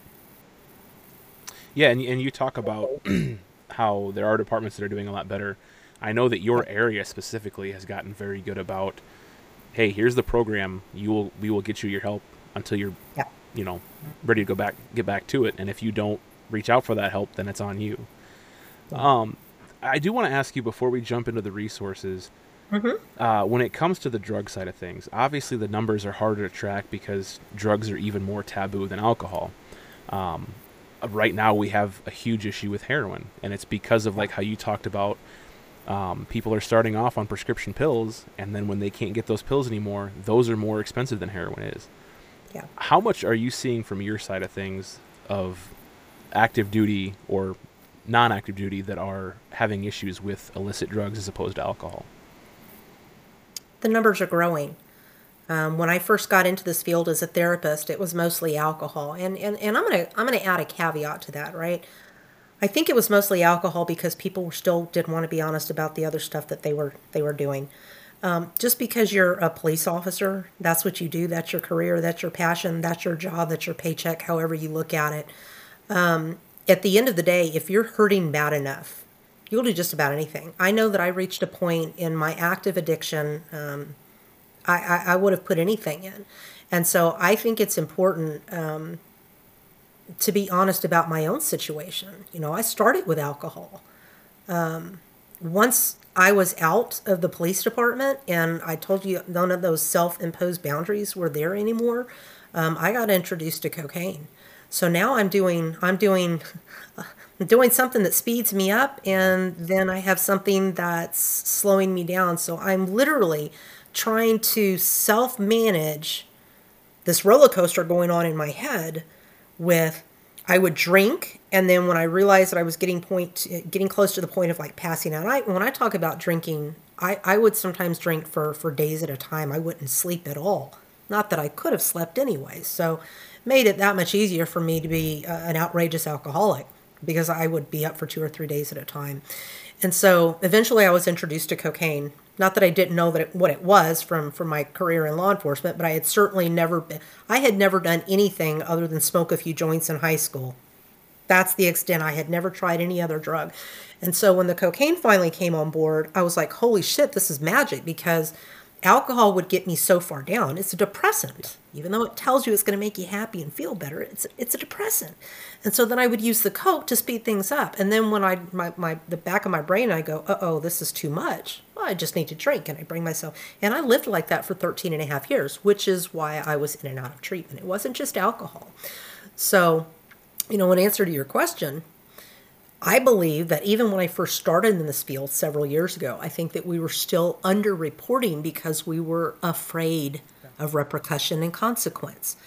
Yeah, and, and you talk about how there are departments that are doing a lot better. I know that your area specifically has gotten very good about hey, here's the program. You will we will get you your help until you're yeah. you know ready to go back get back to it. And if you don't reach out for that help, then it's on you. Um, I do want to ask you before we jump into the resources. Mm-hmm. Uh, when it comes to the drug side of things, obviously the numbers are harder to track because drugs are even more taboo than alcohol. Um, right now, we have a huge issue with heroin, and it's because of like how you talked about um, people are starting off on prescription pills, and then when they can't get those pills anymore, those are more expensive than heroin is. Yeah. How much are you seeing from your side of things of active duty or non-active duty that are having issues with illicit drugs as opposed to alcohol? The numbers are growing. Um, when I first got into this field as a therapist, it was mostly alcohol, and and, and I'm gonna I'm gonna add a caveat to that, right? I think it was mostly alcohol because people still didn't want to be honest about the other stuff that they were they were doing. Um, just because you're a police officer, that's what you do. That's your career. That's your passion. That's your job. That's your paycheck. However you look at it. Um, at the end of the day, if you're hurting bad enough, you'll do just about anything. I know that I reached a point in my active addiction. Um, I, I, I, would have put anything in, and so I think it's important um, to be honest about my own situation. You know, I started with alcohol. Um, once I was out of the police department and I told you none of those self imposed boundaries were there anymore, um, I got introduced to cocaine. So now I'm doing, I'm doing, doing something that speeds me up and then I have something that's slowing me down. So I'm literally trying to self manage this roller coaster going on in my head with I would drink, and then when I realized that I was getting point, getting close to the point of like passing out, I when I talk about drinking, I I would sometimes drink for for days at a time. I wouldn't sleep at all. Not that I could have slept anyway. So, made it that much easier for me to be uh, an outrageous alcoholic because I would be up for two or three days at a time. And so eventually I was introduced to cocaine. Not that I didn't know that it, what it was from, from my career in law enforcement, but I had certainly never been, I had never done anything other than smoke a few joints in high school. That's the extent. I had never tried any other drug. And so when the cocaine finally came on board, I was like, holy shit, this is magic because alcohol would get me so far down. It's a depressant, even though it tells you it's going to make you happy and feel better. It's it's a depressant, and so then I would use the coke to speed things up. And then when I my, my the back of my brain, I go, uh oh, this is too much. Well, I just need to drink, and I bring myself. And I lived like that for 13 and a half years, which is why I was in and out of treatment. It wasn't just alcohol. So, you know, in answer to your question, I believe that even when I first started in this field several years ago, I think that we were still underreporting because we were afraid of repercussion and consequence.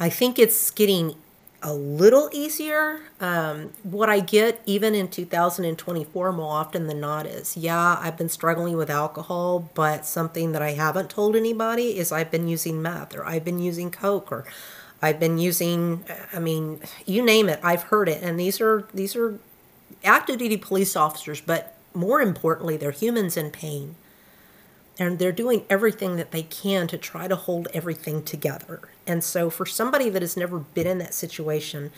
I think it's getting a little easier. Um, what I get even in 2024 more often than not is yeah, I've been struggling with alcohol, but something that I haven't told anybody is I've been using meth or I've been using Coke or I've been using I mean, you name it, I've heard it. And these are these are active duty police officers, but more importantly, they're humans in pain. And they're doing everything that they can to try to hold everything together. And so, for somebody that has never been in that situation,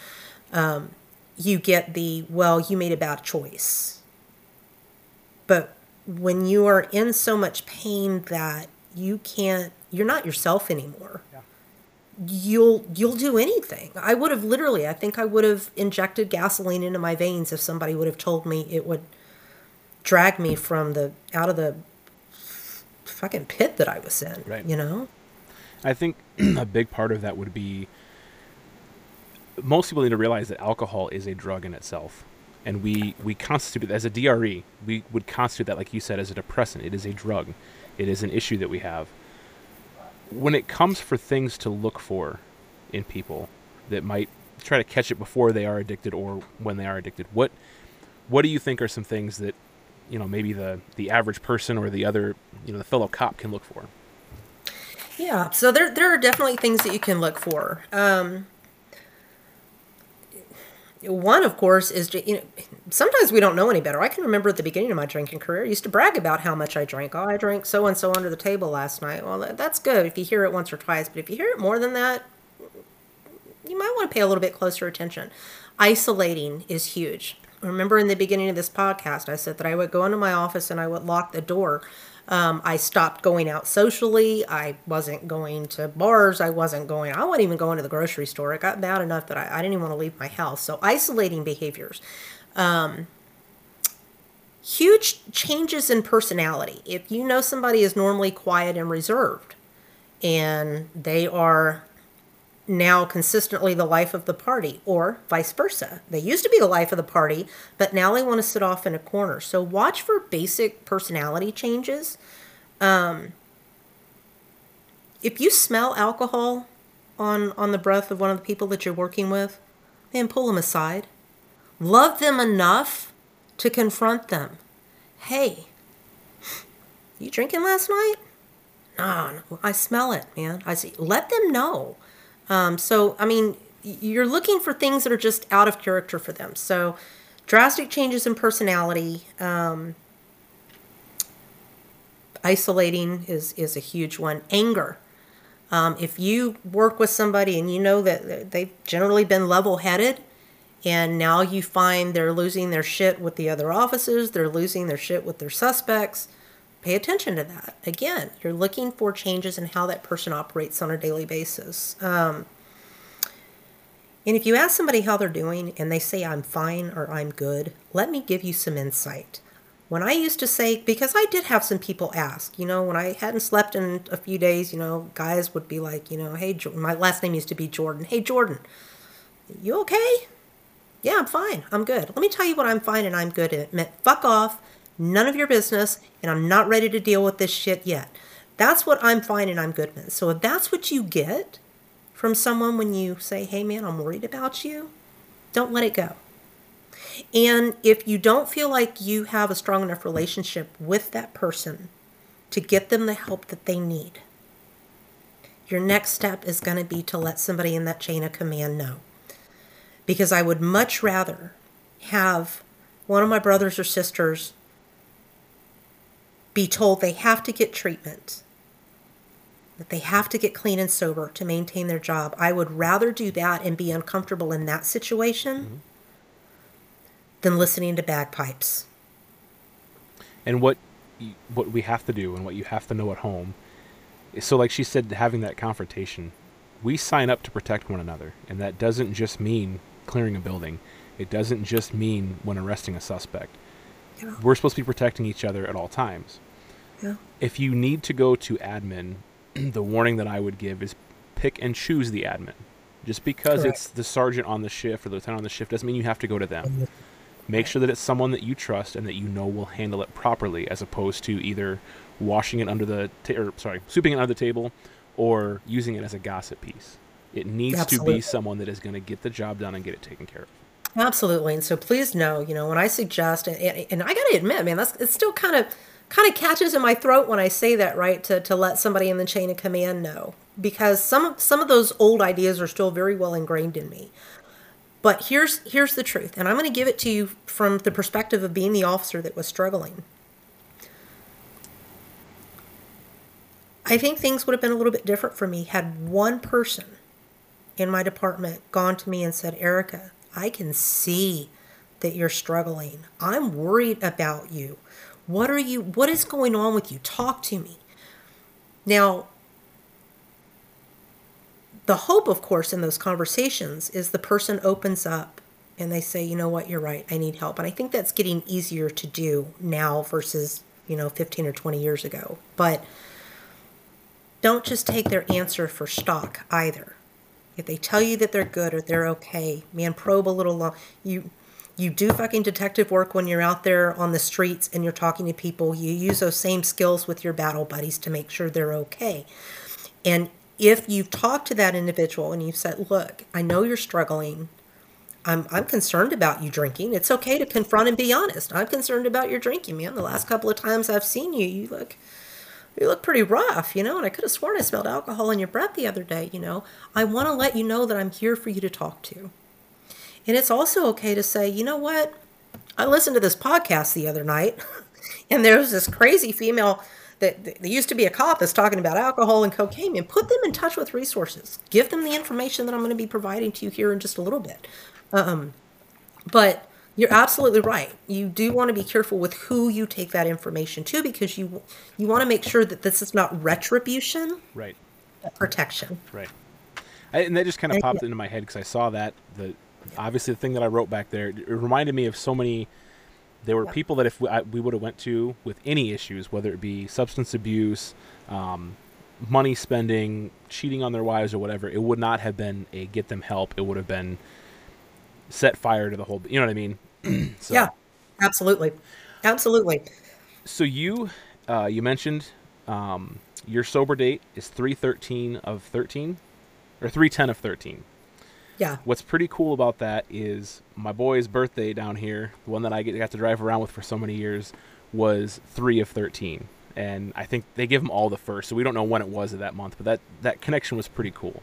um, you get the, well, you made a bad choice. But when you are in so much pain that you can't, you're not yourself anymore you'll you'll do anything. I would have literally, I think I would have injected gasoline into my veins if somebody would have told me it would drag me from the out of the fucking pit that I was in. Right. You know. I think a big part of that would be most people need to realize that alcohol is a drug in itself. And we, we constitute it as a DRE, we would constitute that, like you said, as a depressant. It is a drug, it is an issue that we have. When it comes for things to look for in people that might try to catch it before they are addicted or when they are addicted, what, what do you think are some things that you know maybe the the average person or the other you know the fellow cop can look for? Yeah so there there are definitely things that you can look for. Um one of course is you know sometimes we don't know any better. I can remember at the beginning of my drinking career i used to brag about how much i drank. Oh i drank so and so under the table last night. Well that's good if you hear it once or twice but if you hear it more than that you might want to pay a little bit closer attention. Isolating is huge. Remember in the beginning of this podcast i said that i would go into my office and i would lock the door um, I stopped going out socially. I wasn't going to bars. I wasn't going, I wasn't even going to the grocery store. It got bad enough that I, I didn't even want to leave my house. So, isolating behaviors. Um, huge changes in personality. If you know somebody is normally quiet and reserved, and they are now consistently the life of the party, or vice versa. They used to be the life of the party, but now they want to sit off in a corner. So watch for basic personality changes. Um, if you smell alcohol on on the breath of one of the people that you're working with, then pull them aside. Love them enough to confront them. Hey, you drinking last night? No, no, I smell it, man. I see. Let them know um, so, I mean, you're looking for things that are just out of character for them. So, drastic changes in personality. Um, isolating is is a huge one. Anger. Um, if you work with somebody and you know that they've generally been level headed, and now you find they're losing their shit with the other officers, they're losing their shit with their suspects, pay attention to that. Again, you're looking for changes in how that person operates on a daily basis. Um, and if you ask somebody how they're doing and they say, I'm fine or I'm good, let me give you some insight. When I used to say, because I did have some people ask, you know, when I hadn't slept in a few days, you know, guys would be like, you know, hey, my last name used to be Jordan. Hey, Jordan, you okay? Yeah, I'm fine. I'm good. Let me tell you what I'm fine and I'm good at. It meant fuck off None of your business, and I'm not ready to deal with this shit yet. That's what I'm fine and I'm good with. So if that's what you get from someone when you say, hey man, I'm worried about you, don't let it go. And if you don't feel like you have a strong enough relationship with that person to get them the help that they need, your next step is going to be to let somebody in that chain of command know. Because I would much rather have one of my brothers or sisters be told they have to get treatment, that they have to get clean and sober to maintain their job. I would rather do that and be uncomfortable in that situation mm-hmm. than listening to bagpipes. And what what we have to do and what you have to know at home is so like she said having that confrontation we sign up to protect one another and that doesn't just mean clearing a building it doesn't just mean when arresting a suspect yeah. we're supposed to be protecting each other at all times yeah. If you need to go to admin, the warning that I would give is pick and choose the admin. Just because Correct. it's the sergeant on the shift or the lieutenant on the shift doesn't mean you have to go to them. Make sure that it's someone that you trust and that you know will handle it properly, as opposed to either washing it under the ta- or sorry, sweeping it under the table, or using it as a gossip piece. It needs Absolutely. to be someone that is going to get the job done and get it taken care of. Absolutely, and so please know, you know, when I suggest, and, and I got to admit, man, that's it's still kind of kind of catches in my throat when I say that, right? To, to let somebody in the chain of command know. Because some of, some of those old ideas are still very well ingrained in me. But here's here's the truth, and I'm going to give it to you from the perspective of being the officer that was struggling. I think things would have been a little bit different for me had one person in my department gone to me and said, Erika, I can see that you're struggling. I'm worried about you. What are you, what is going on with you? Talk to me. Now, the hope, of course, in those conversations is the person opens up and they say, you know what, you're right, I need help. And I think that's getting easier to do now versus, you know, 15 or 20 years ago. But don't just take their answer for stock either. If they tell you that they're good or they're okay, man, probe a little long. You you do fucking detective work when you're out there on the streets and you're talking to people. You use those same skills with your battle buddies to make sure they're okay. And if you've talked to that individual and you've said, "Look, I know you're struggling. I'm I'm concerned about you drinking. It's okay to confront and be honest. I'm concerned about your drinking, man. The last couple of times I've seen you, you look you look pretty rough, you know, and I could have sworn I smelled alcohol in your breath the other day, you know. I want to let you know that I'm here for you to talk to. And it's also okay to say, you know what? I listened to this podcast the other night, and there was this crazy female that, that used to be a cop that's talking about alcohol and cocaine, and put them in touch with resources. Give them the information that I'm going to be providing to you here in just a little bit. Um, but you're absolutely right. You do want to be careful with who you take that information to because you you want to make sure that this is not retribution, Right. but protection. Right. I, and that just kind of popped into my head because I saw that the obviously the thing that I wrote back there it reminded me of so many. There were Yeah. people that if we, I, we would have went to with any issues, whether it be substance abuse, um, money spending, cheating on their wives, or whatever, it would not have been a get them help. It would have been set fire to the whole. You know what I mean? so, Yeah, absolutely, absolutely. So you uh, you mentioned um, your sober date is three thirteen of thirteen, or three ten of thirteen. Yeah, What's pretty cool about that is my boy's birthday down here, the one that I get, got to drive around with for so many years, was three of thirteen, and I think they give him all the first, so we don't know when it was of that month, but that that connection was pretty cool.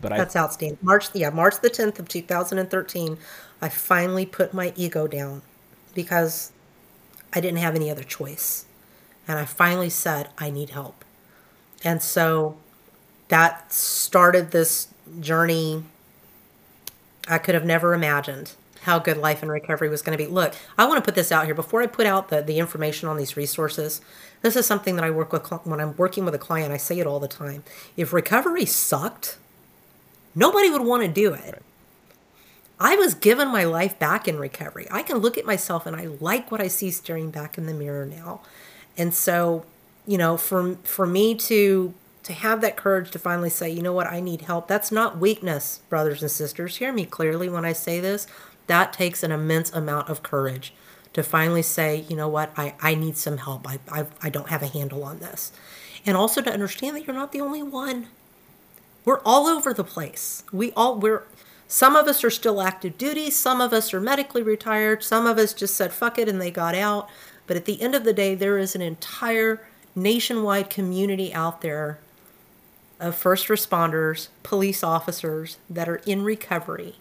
But I that's outstanding. March, yeah, March the tenth of two thousand and thirteen. I finally put my ego down because I didn't have any other choice, and I finally said I need help, and so that started this journey I could have never imagined how good life and recovery was going to be. Look, I want to put this out here before I put out the, the information on these resources. This is something that I work with when I'm working with a client. I say it all the time. If recovery sucked, nobody would want to do it. I was given my life back in recovery. I can look at myself and I like what I see staring back in the mirror now. And so, you know, for for me to to have that courage to finally say, you know what, I need help. That's not weakness, brothers and sisters. Hear me clearly when I say this. That takes an immense amount of courage to finally say, you know what, I, I need some help. I, I, I don't have a handle on this. And also to understand that you're not the only one we're all over the place. We all we're some of us are still active duty, some of us are medically retired, some of us just said fuck it and they got out. But at the end of the day, there is an entire nationwide community out there of first responders, police officers that are in recovery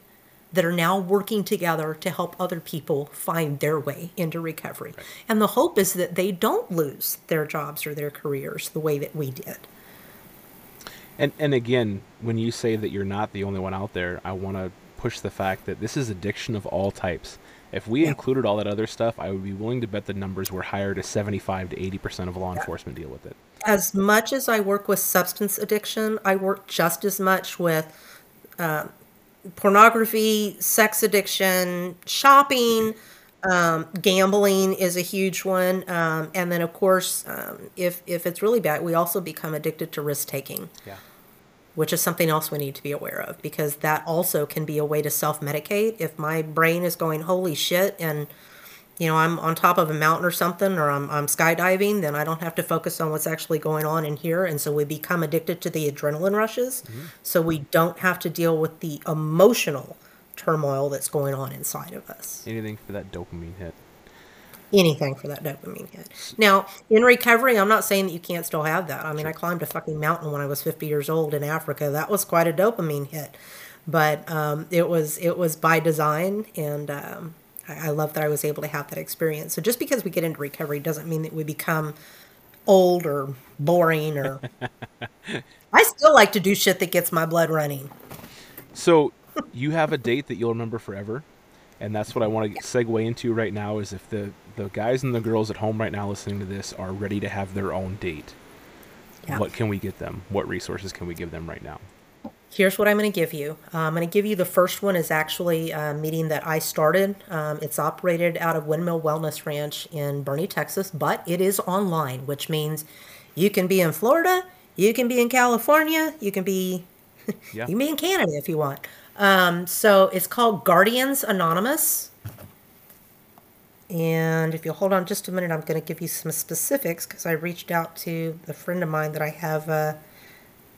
that are now working together to help other people find their way into recovery. And the hope is that they don't lose their jobs or their careers the way that we did. And and again, when you say that you're not the only one out there, I want to push the fact that this is addiction of all types. If we Yeah. included all that other stuff, I would be willing to bet the numbers were higher to 75 to 80% of law enforcement deal with it. As much as I work with substance addiction, I work just as much with uh, pornography, sex addiction, shopping, um, gambling is a huge one, um, and then of course, um, if if it's really bad, we also become addicted to risk taking, Yeah. which is something else we need to be aware of because that also can be a way to self medicate. If my brain is going holy shit and you know, I'm on top of a mountain or something, or I'm, I'm skydiving, then I don't have to focus on what's actually going on in here. And so we become addicted to the adrenaline rushes. So we don't have to deal with the emotional turmoil that's going on inside of us. Anything for that dopamine hit. Anything for that dopamine hit. Now, in recovery, I'm not saying that you can't still have that. I mean, I climbed a fucking mountain when I was 50 years old in Africa. That was quite a dopamine hit. But um, it was it was by design, and um, I, love that I was able to have that experience. So just because we get into recovery doesn't mean that we become old or boring or. I still like to do shit that gets my blood running. So you have a date that you'll remember forever, and that's what I want to segue into right now. Is if the the guys and the girls at home right now listening to this are ready to have their own date, Yeah. what can we get them? What resources can we give them right now? Here's what I'm going to give you. Uh, I'm going to give you the first one is actually a meeting that I started. Um, it's operated out of Windmill Wellness Ranch in Boerne, Texas, but it is online, which means you can be in Florida, you can be in California, you can be Yeah. you can be in Canada if you want. Um, so it's called Guardians Anonymous. And if you'll hold on just a minute, I'm going to give you some specifics because I reached out to a friend of mine that I have uh,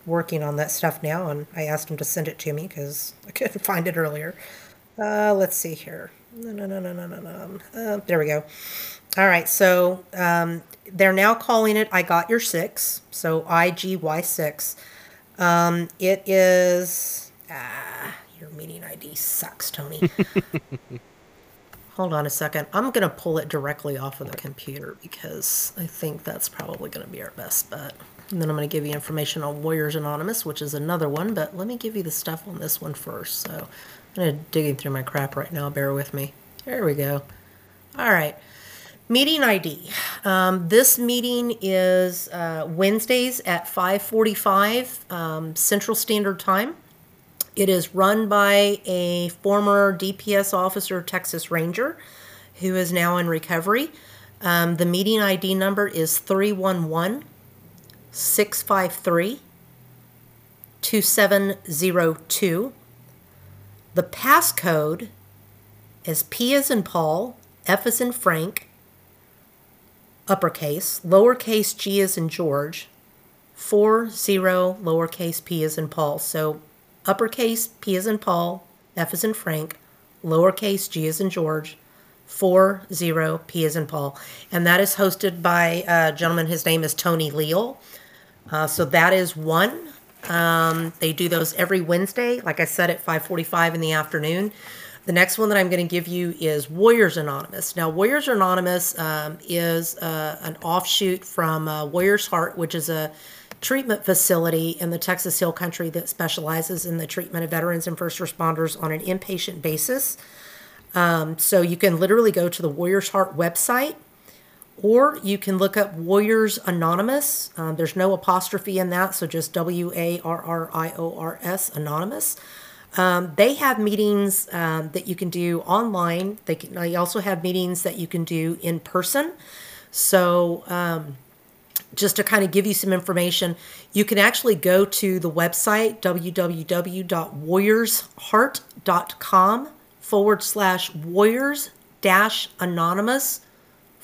working on that stuff now, and I asked him to send it to me because I couldn't find it earlier. Uh, let's see here. No, no, no, no, no, no, no. Uh, there we go. All right, so um, they're now calling it I Got Your Six, so IGY6. Um, it is. Ah, your meeting ID sucks, Tony. Hold on a second. I'm going to pull it directly off of the computer because I think that's probably going to be our best bet. And then I'm going to give you information on Warriors Anonymous, which is another one, but let me give you the stuff on this one first. So I'm going to digging through my crap right now. Bear with me. There we go. All right. Meeting ID. Um, this meeting is uh, Wednesdays at 5:45 um, Central Standard Time. It is run by a former DPS officer, Texas Ranger, who is now in recovery. Um, the meeting ID number is 311 653 2702. The passcode is P as in Paul, F as in Frank, uppercase, lowercase g as in George, 40 lowercase p as in Paul. So uppercase P as in Paul, F as in Frank, lowercase g as in George, 40 P as in Paul. And that is hosted by a gentleman, his name is Tony Leal. Uh, so that is one. Um, they do those every Wednesday, like I said, at 5:45 in the afternoon. The next one that I'm going to give you is Warriors Anonymous. Now, Warriors Anonymous um, is uh, an offshoot from uh, Warriors Heart, which is a treatment facility in the Texas Hill Country that specializes in the treatment of veterans and first responders on an inpatient basis. Um, so you can literally go to the Warriors Heart website or you can look up Warriors Anonymous. Um, there's no apostrophe in that, so just W A R R I O R S Anonymous. Um, they have meetings um, that you can do online. They, can, they also have meetings that you can do in person. So, um, just to kind of give you some information, you can actually go to the website www.warriorsheart.com forward slash warriors dash anonymous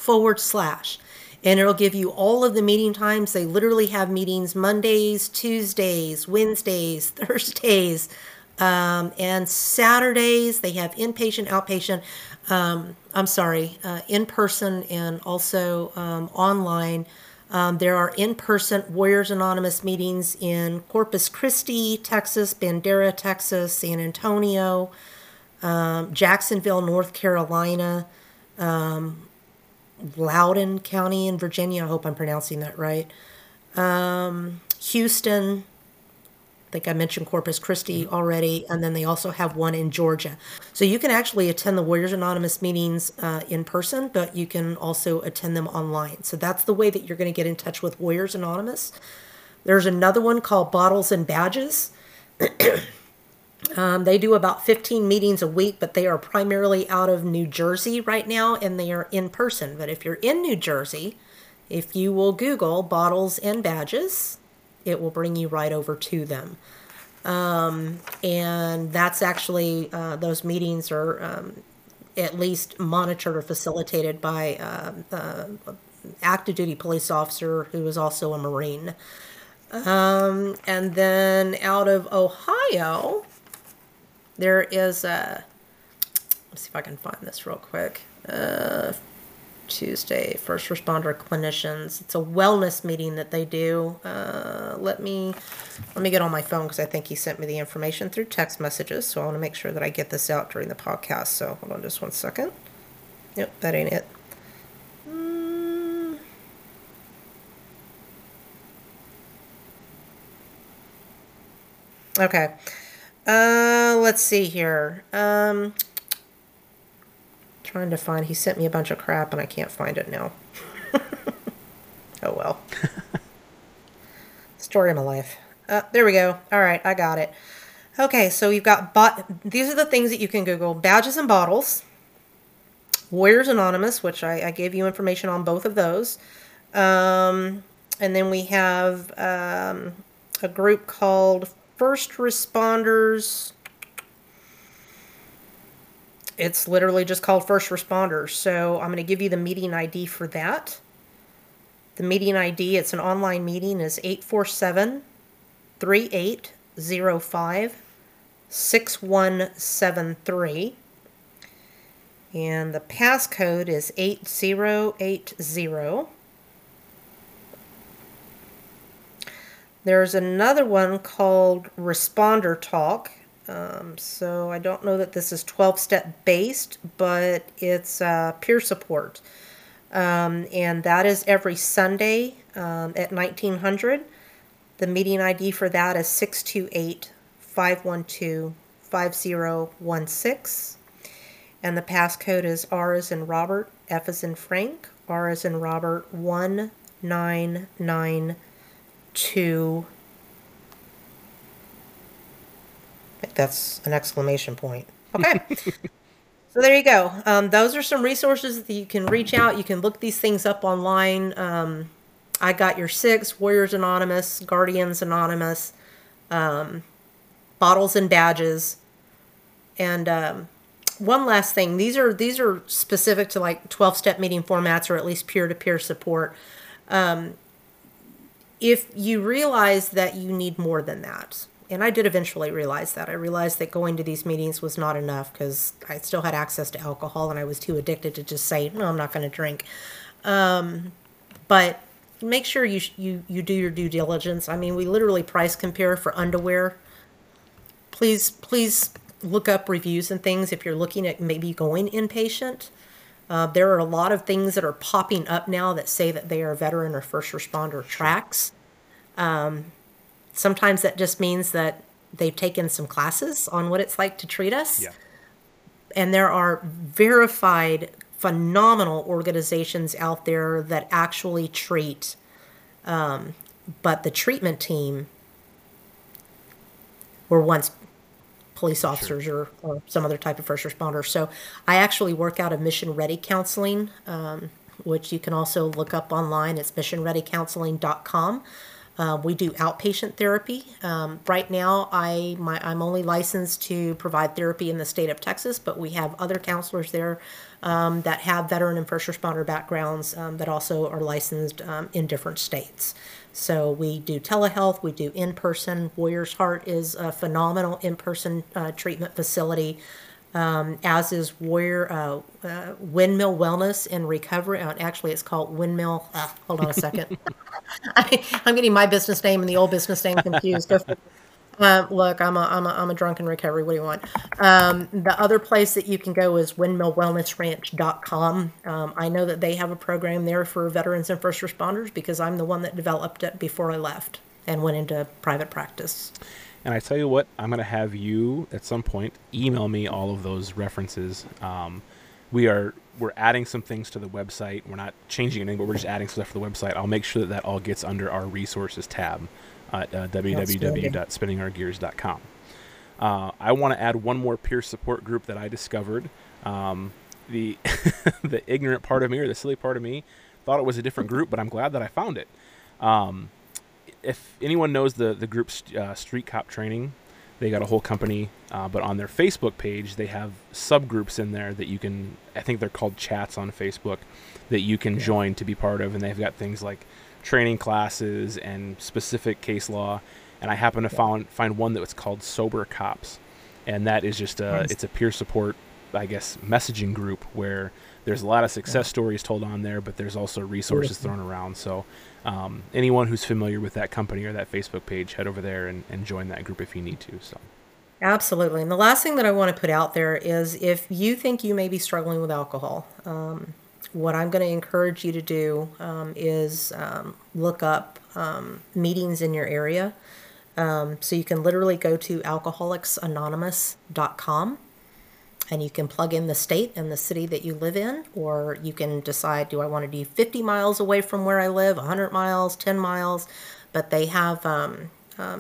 forward slash. And it'll give you all of the meeting times. They literally have meetings Mondays, Tuesdays, Wednesdays, Thursdays, um, and Saturdays. They have inpatient, outpatient. Um, I'm sorry, uh, in person and also um, online. Um, there are in person Warriors Anonymous meetings in Corpus Christi, Texas, Bandera, Texas, San Antonio, um, Jacksonville, North Carolina, um, Loudoun County in Virginia. I hope I'm pronouncing that right. Um, Houston. I think I mentioned Corpus Christi already, and then they also have one in Georgia. So you can actually attend the Warriors Anonymous meetings uh, in person, but you can also attend them online. So that's the way that you're going to get in touch with Warriors Anonymous. There's another one called Bottles and Badges. Um, they do about 15 meetings a week, but they are primarily out of New Jersey right now and they are in person. But if you're in New Jersey, if you will Google bottles and badges, it will bring you right over to them. Um, and that's actually, uh, those meetings are um, at least monitored or facilitated by um, uh, active duty police officer who is also a Marine. Um, and then out of Ohio, there is a let's see if I can find this real quick. Uh, Tuesday, first responder clinicians. It's a wellness meeting that they do. Uh, let me let me get on my phone because I think he sent me the information through text messages. So I want to make sure that I get this out during the podcast. So hold on just one second. Yep, that ain't it. Mm. Okay. Uh, let's see here. Um, trying to find. He sent me a bunch of crap, and I can't find it now. oh well. Story of my life. Uh, there we go. All right, I got it. Okay, so you've got bot. These are the things that you can Google: badges and bottles. Warriors Anonymous, which I, I gave you information on both of those. Um, and then we have um, a group called First Responders. It's literally just called First Responders. So I'm going to give you the meeting ID for that. The meeting ID, it's an online meeting, is 847 3805 6173. And the passcode is 8080. There's another one called Responder Talk. Um, so I don't know that this is 12 step based, but it's uh, peer support. Um, and that is every Sunday um, at 1900. The meeting ID for that is 628 512 5016. And the passcode is R as in Robert, F as in Frank, R as in Robert 1992. I think that's an exclamation point. Okay. so there you go. Um, those are some resources that you can reach out. You can look these things up online. Um, I got your six Warriors Anonymous, Guardians Anonymous, um, bottles and badges, and um, one last thing. These are these are specific to like twelve step meeting formats or at least peer to peer support. Um, if you realize that you need more than that, and I did eventually realize that. I realized that going to these meetings was not enough because I still had access to alcohol and I was too addicted to just say, no, I'm not going to drink. Um, but make sure you, you, you do your due diligence. I mean, we literally price compare for underwear. Please, please look up reviews and things if you're looking at maybe going inpatient. Uh, there are a lot of things that are popping up now that say that they are veteran or first responder tracks. Um, sometimes that just means that they've taken some classes on what it's like to treat us. Yeah. And there are verified, phenomenal organizations out there that actually treat. Um, but the treatment team were once police officers sure. or, or, some other type of first responder. So I actually work out of Mission Ready Counseling, um, which you can also look up online. It's missionreadycounseling.com. Uh, we do outpatient therapy. Um, right now, I my, I'm only licensed to provide therapy in the state of Texas, but we have other counselors there um, that have veteran and first responder backgrounds um, that also are licensed um, in different states. So we do telehealth, we do in person. Warriors Heart is a phenomenal in person uh, treatment facility. Um, as is Warrior uh, uh, Windmill Wellness and Recovery. Uh, actually, it's called Windmill. Uh, hold on a second. I, am getting my business name and the old business name confused. Uh, look, I'm a, I'm, a, I'm a drunken recovery. What do you want? Um, the other place that you can go is windmillwellnessranch.com. Um, I know that they have a program there for veterans and first responders because I'm the one that developed it before I left and went into private practice. And I tell you what, I'm going to have you at some point email me all of those references. Um, we are we're adding some things to the website. We're not changing anything, but we're just adding stuff to the website. I'll make sure that that all gets under our resources tab at uh, www.spinningourgears.com. Uh, I want to add one more peer support group that I discovered. Um, the the ignorant part of me or the silly part of me thought it was a different group, but I'm glad that I found it. Um, if anyone knows the the group uh, Street Cop Training, they got a whole company, uh, but on their Facebook page they have subgroups in there that you can. I think they're called chats on Facebook that you can yeah. join to be part of, and they've got things like training classes and specific case law. And I happen to yeah. find find one that was called Sober Cops, and that is just a nice. it's a peer support, I guess, messaging group where there's a lot of success yeah. stories told on there, but there's also resources thrown around. So um, anyone who's familiar with that company or that Facebook page, head over there and, and join that group if you need to. So. Absolutely. And the last thing that I want to put out there is if you think you may be struggling with alcohol, um, what I'm going to encourage you to do um, is um, look up um, meetings in your area. Um, so you can literally go to alcoholicsanonymous.com and you can plug in the state and the city that you live in, or you can decide do I want to be 50 miles away from where I live, 100 miles, 10 miles. But they have um,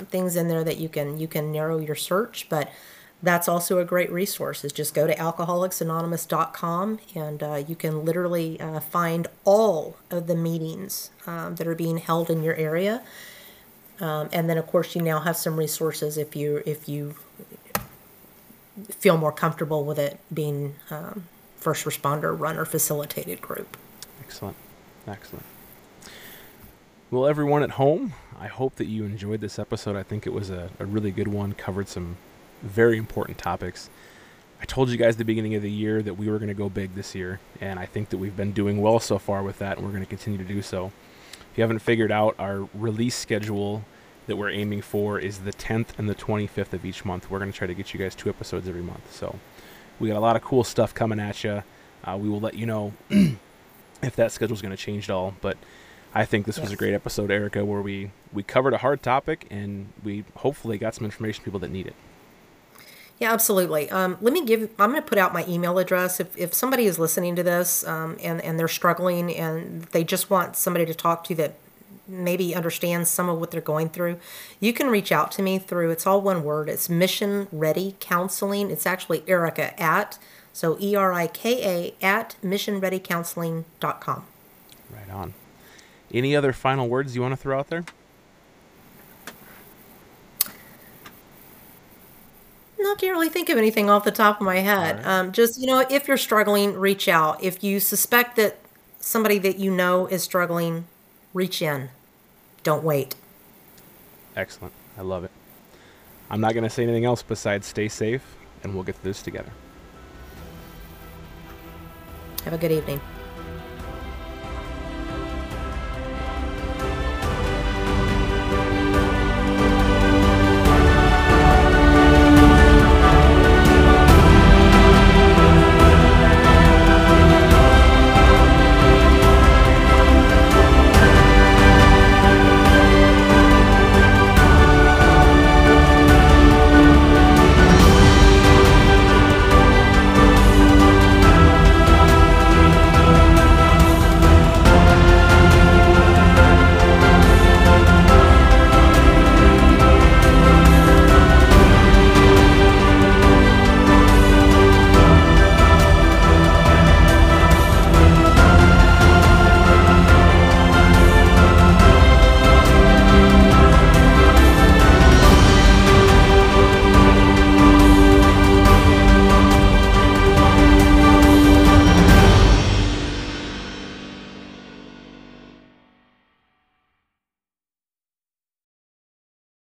things in there that you can you can narrow your search, but that's also a great resource is just go to alcoholicsanonymous.com and uh, you can literally uh, find all of the meetings um, that are being held in your area. Um, and then of course you now have some resources if you if you feel more comfortable with it being um, first responder run or facilitated group. Excellent. Excellent. Well everyone at home i hope that you enjoyed this episode. I think it was a, a really good one covered some very important topics. I told you guys at the beginning of the year that we were going to go big this year, and I think that we've been doing well so far with that, and we're going to continue to do so. If you haven't figured out our release schedule that we're aiming for is the 10th and the 25th of each month. We're going to try to get you guys two episodes every month. So we got a lot of cool stuff coming at you. Uh, we will let you know if that schedule is going to change at all, but I think this yes. was a great episode, Erika, where we we covered a hard topic and we hopefully got some information to people that need it. Yeah, absolutely. Um, let me give. I'm going to put out my email address. If, if somebody is listening to this um, and and they're struggling and they just want somebody to talk to that maybe understands some of what they're going through, you can reach out to me through. It's all one word. It's Mission Ready Counseling. It's actually Erika at so E R I K A at missionreadycounseling.com. Right on. Any other final words you want to throw out there? I can't really think of anything off the top of my head. Right. Um, just you know, if you're struggling, reach out. If you suspect that somebody that you know is struggling, reach in. Don't wait. Excellent. I love it. I'm not going to say anything else besides stay safe, and we'll get through this together. Have a good evening.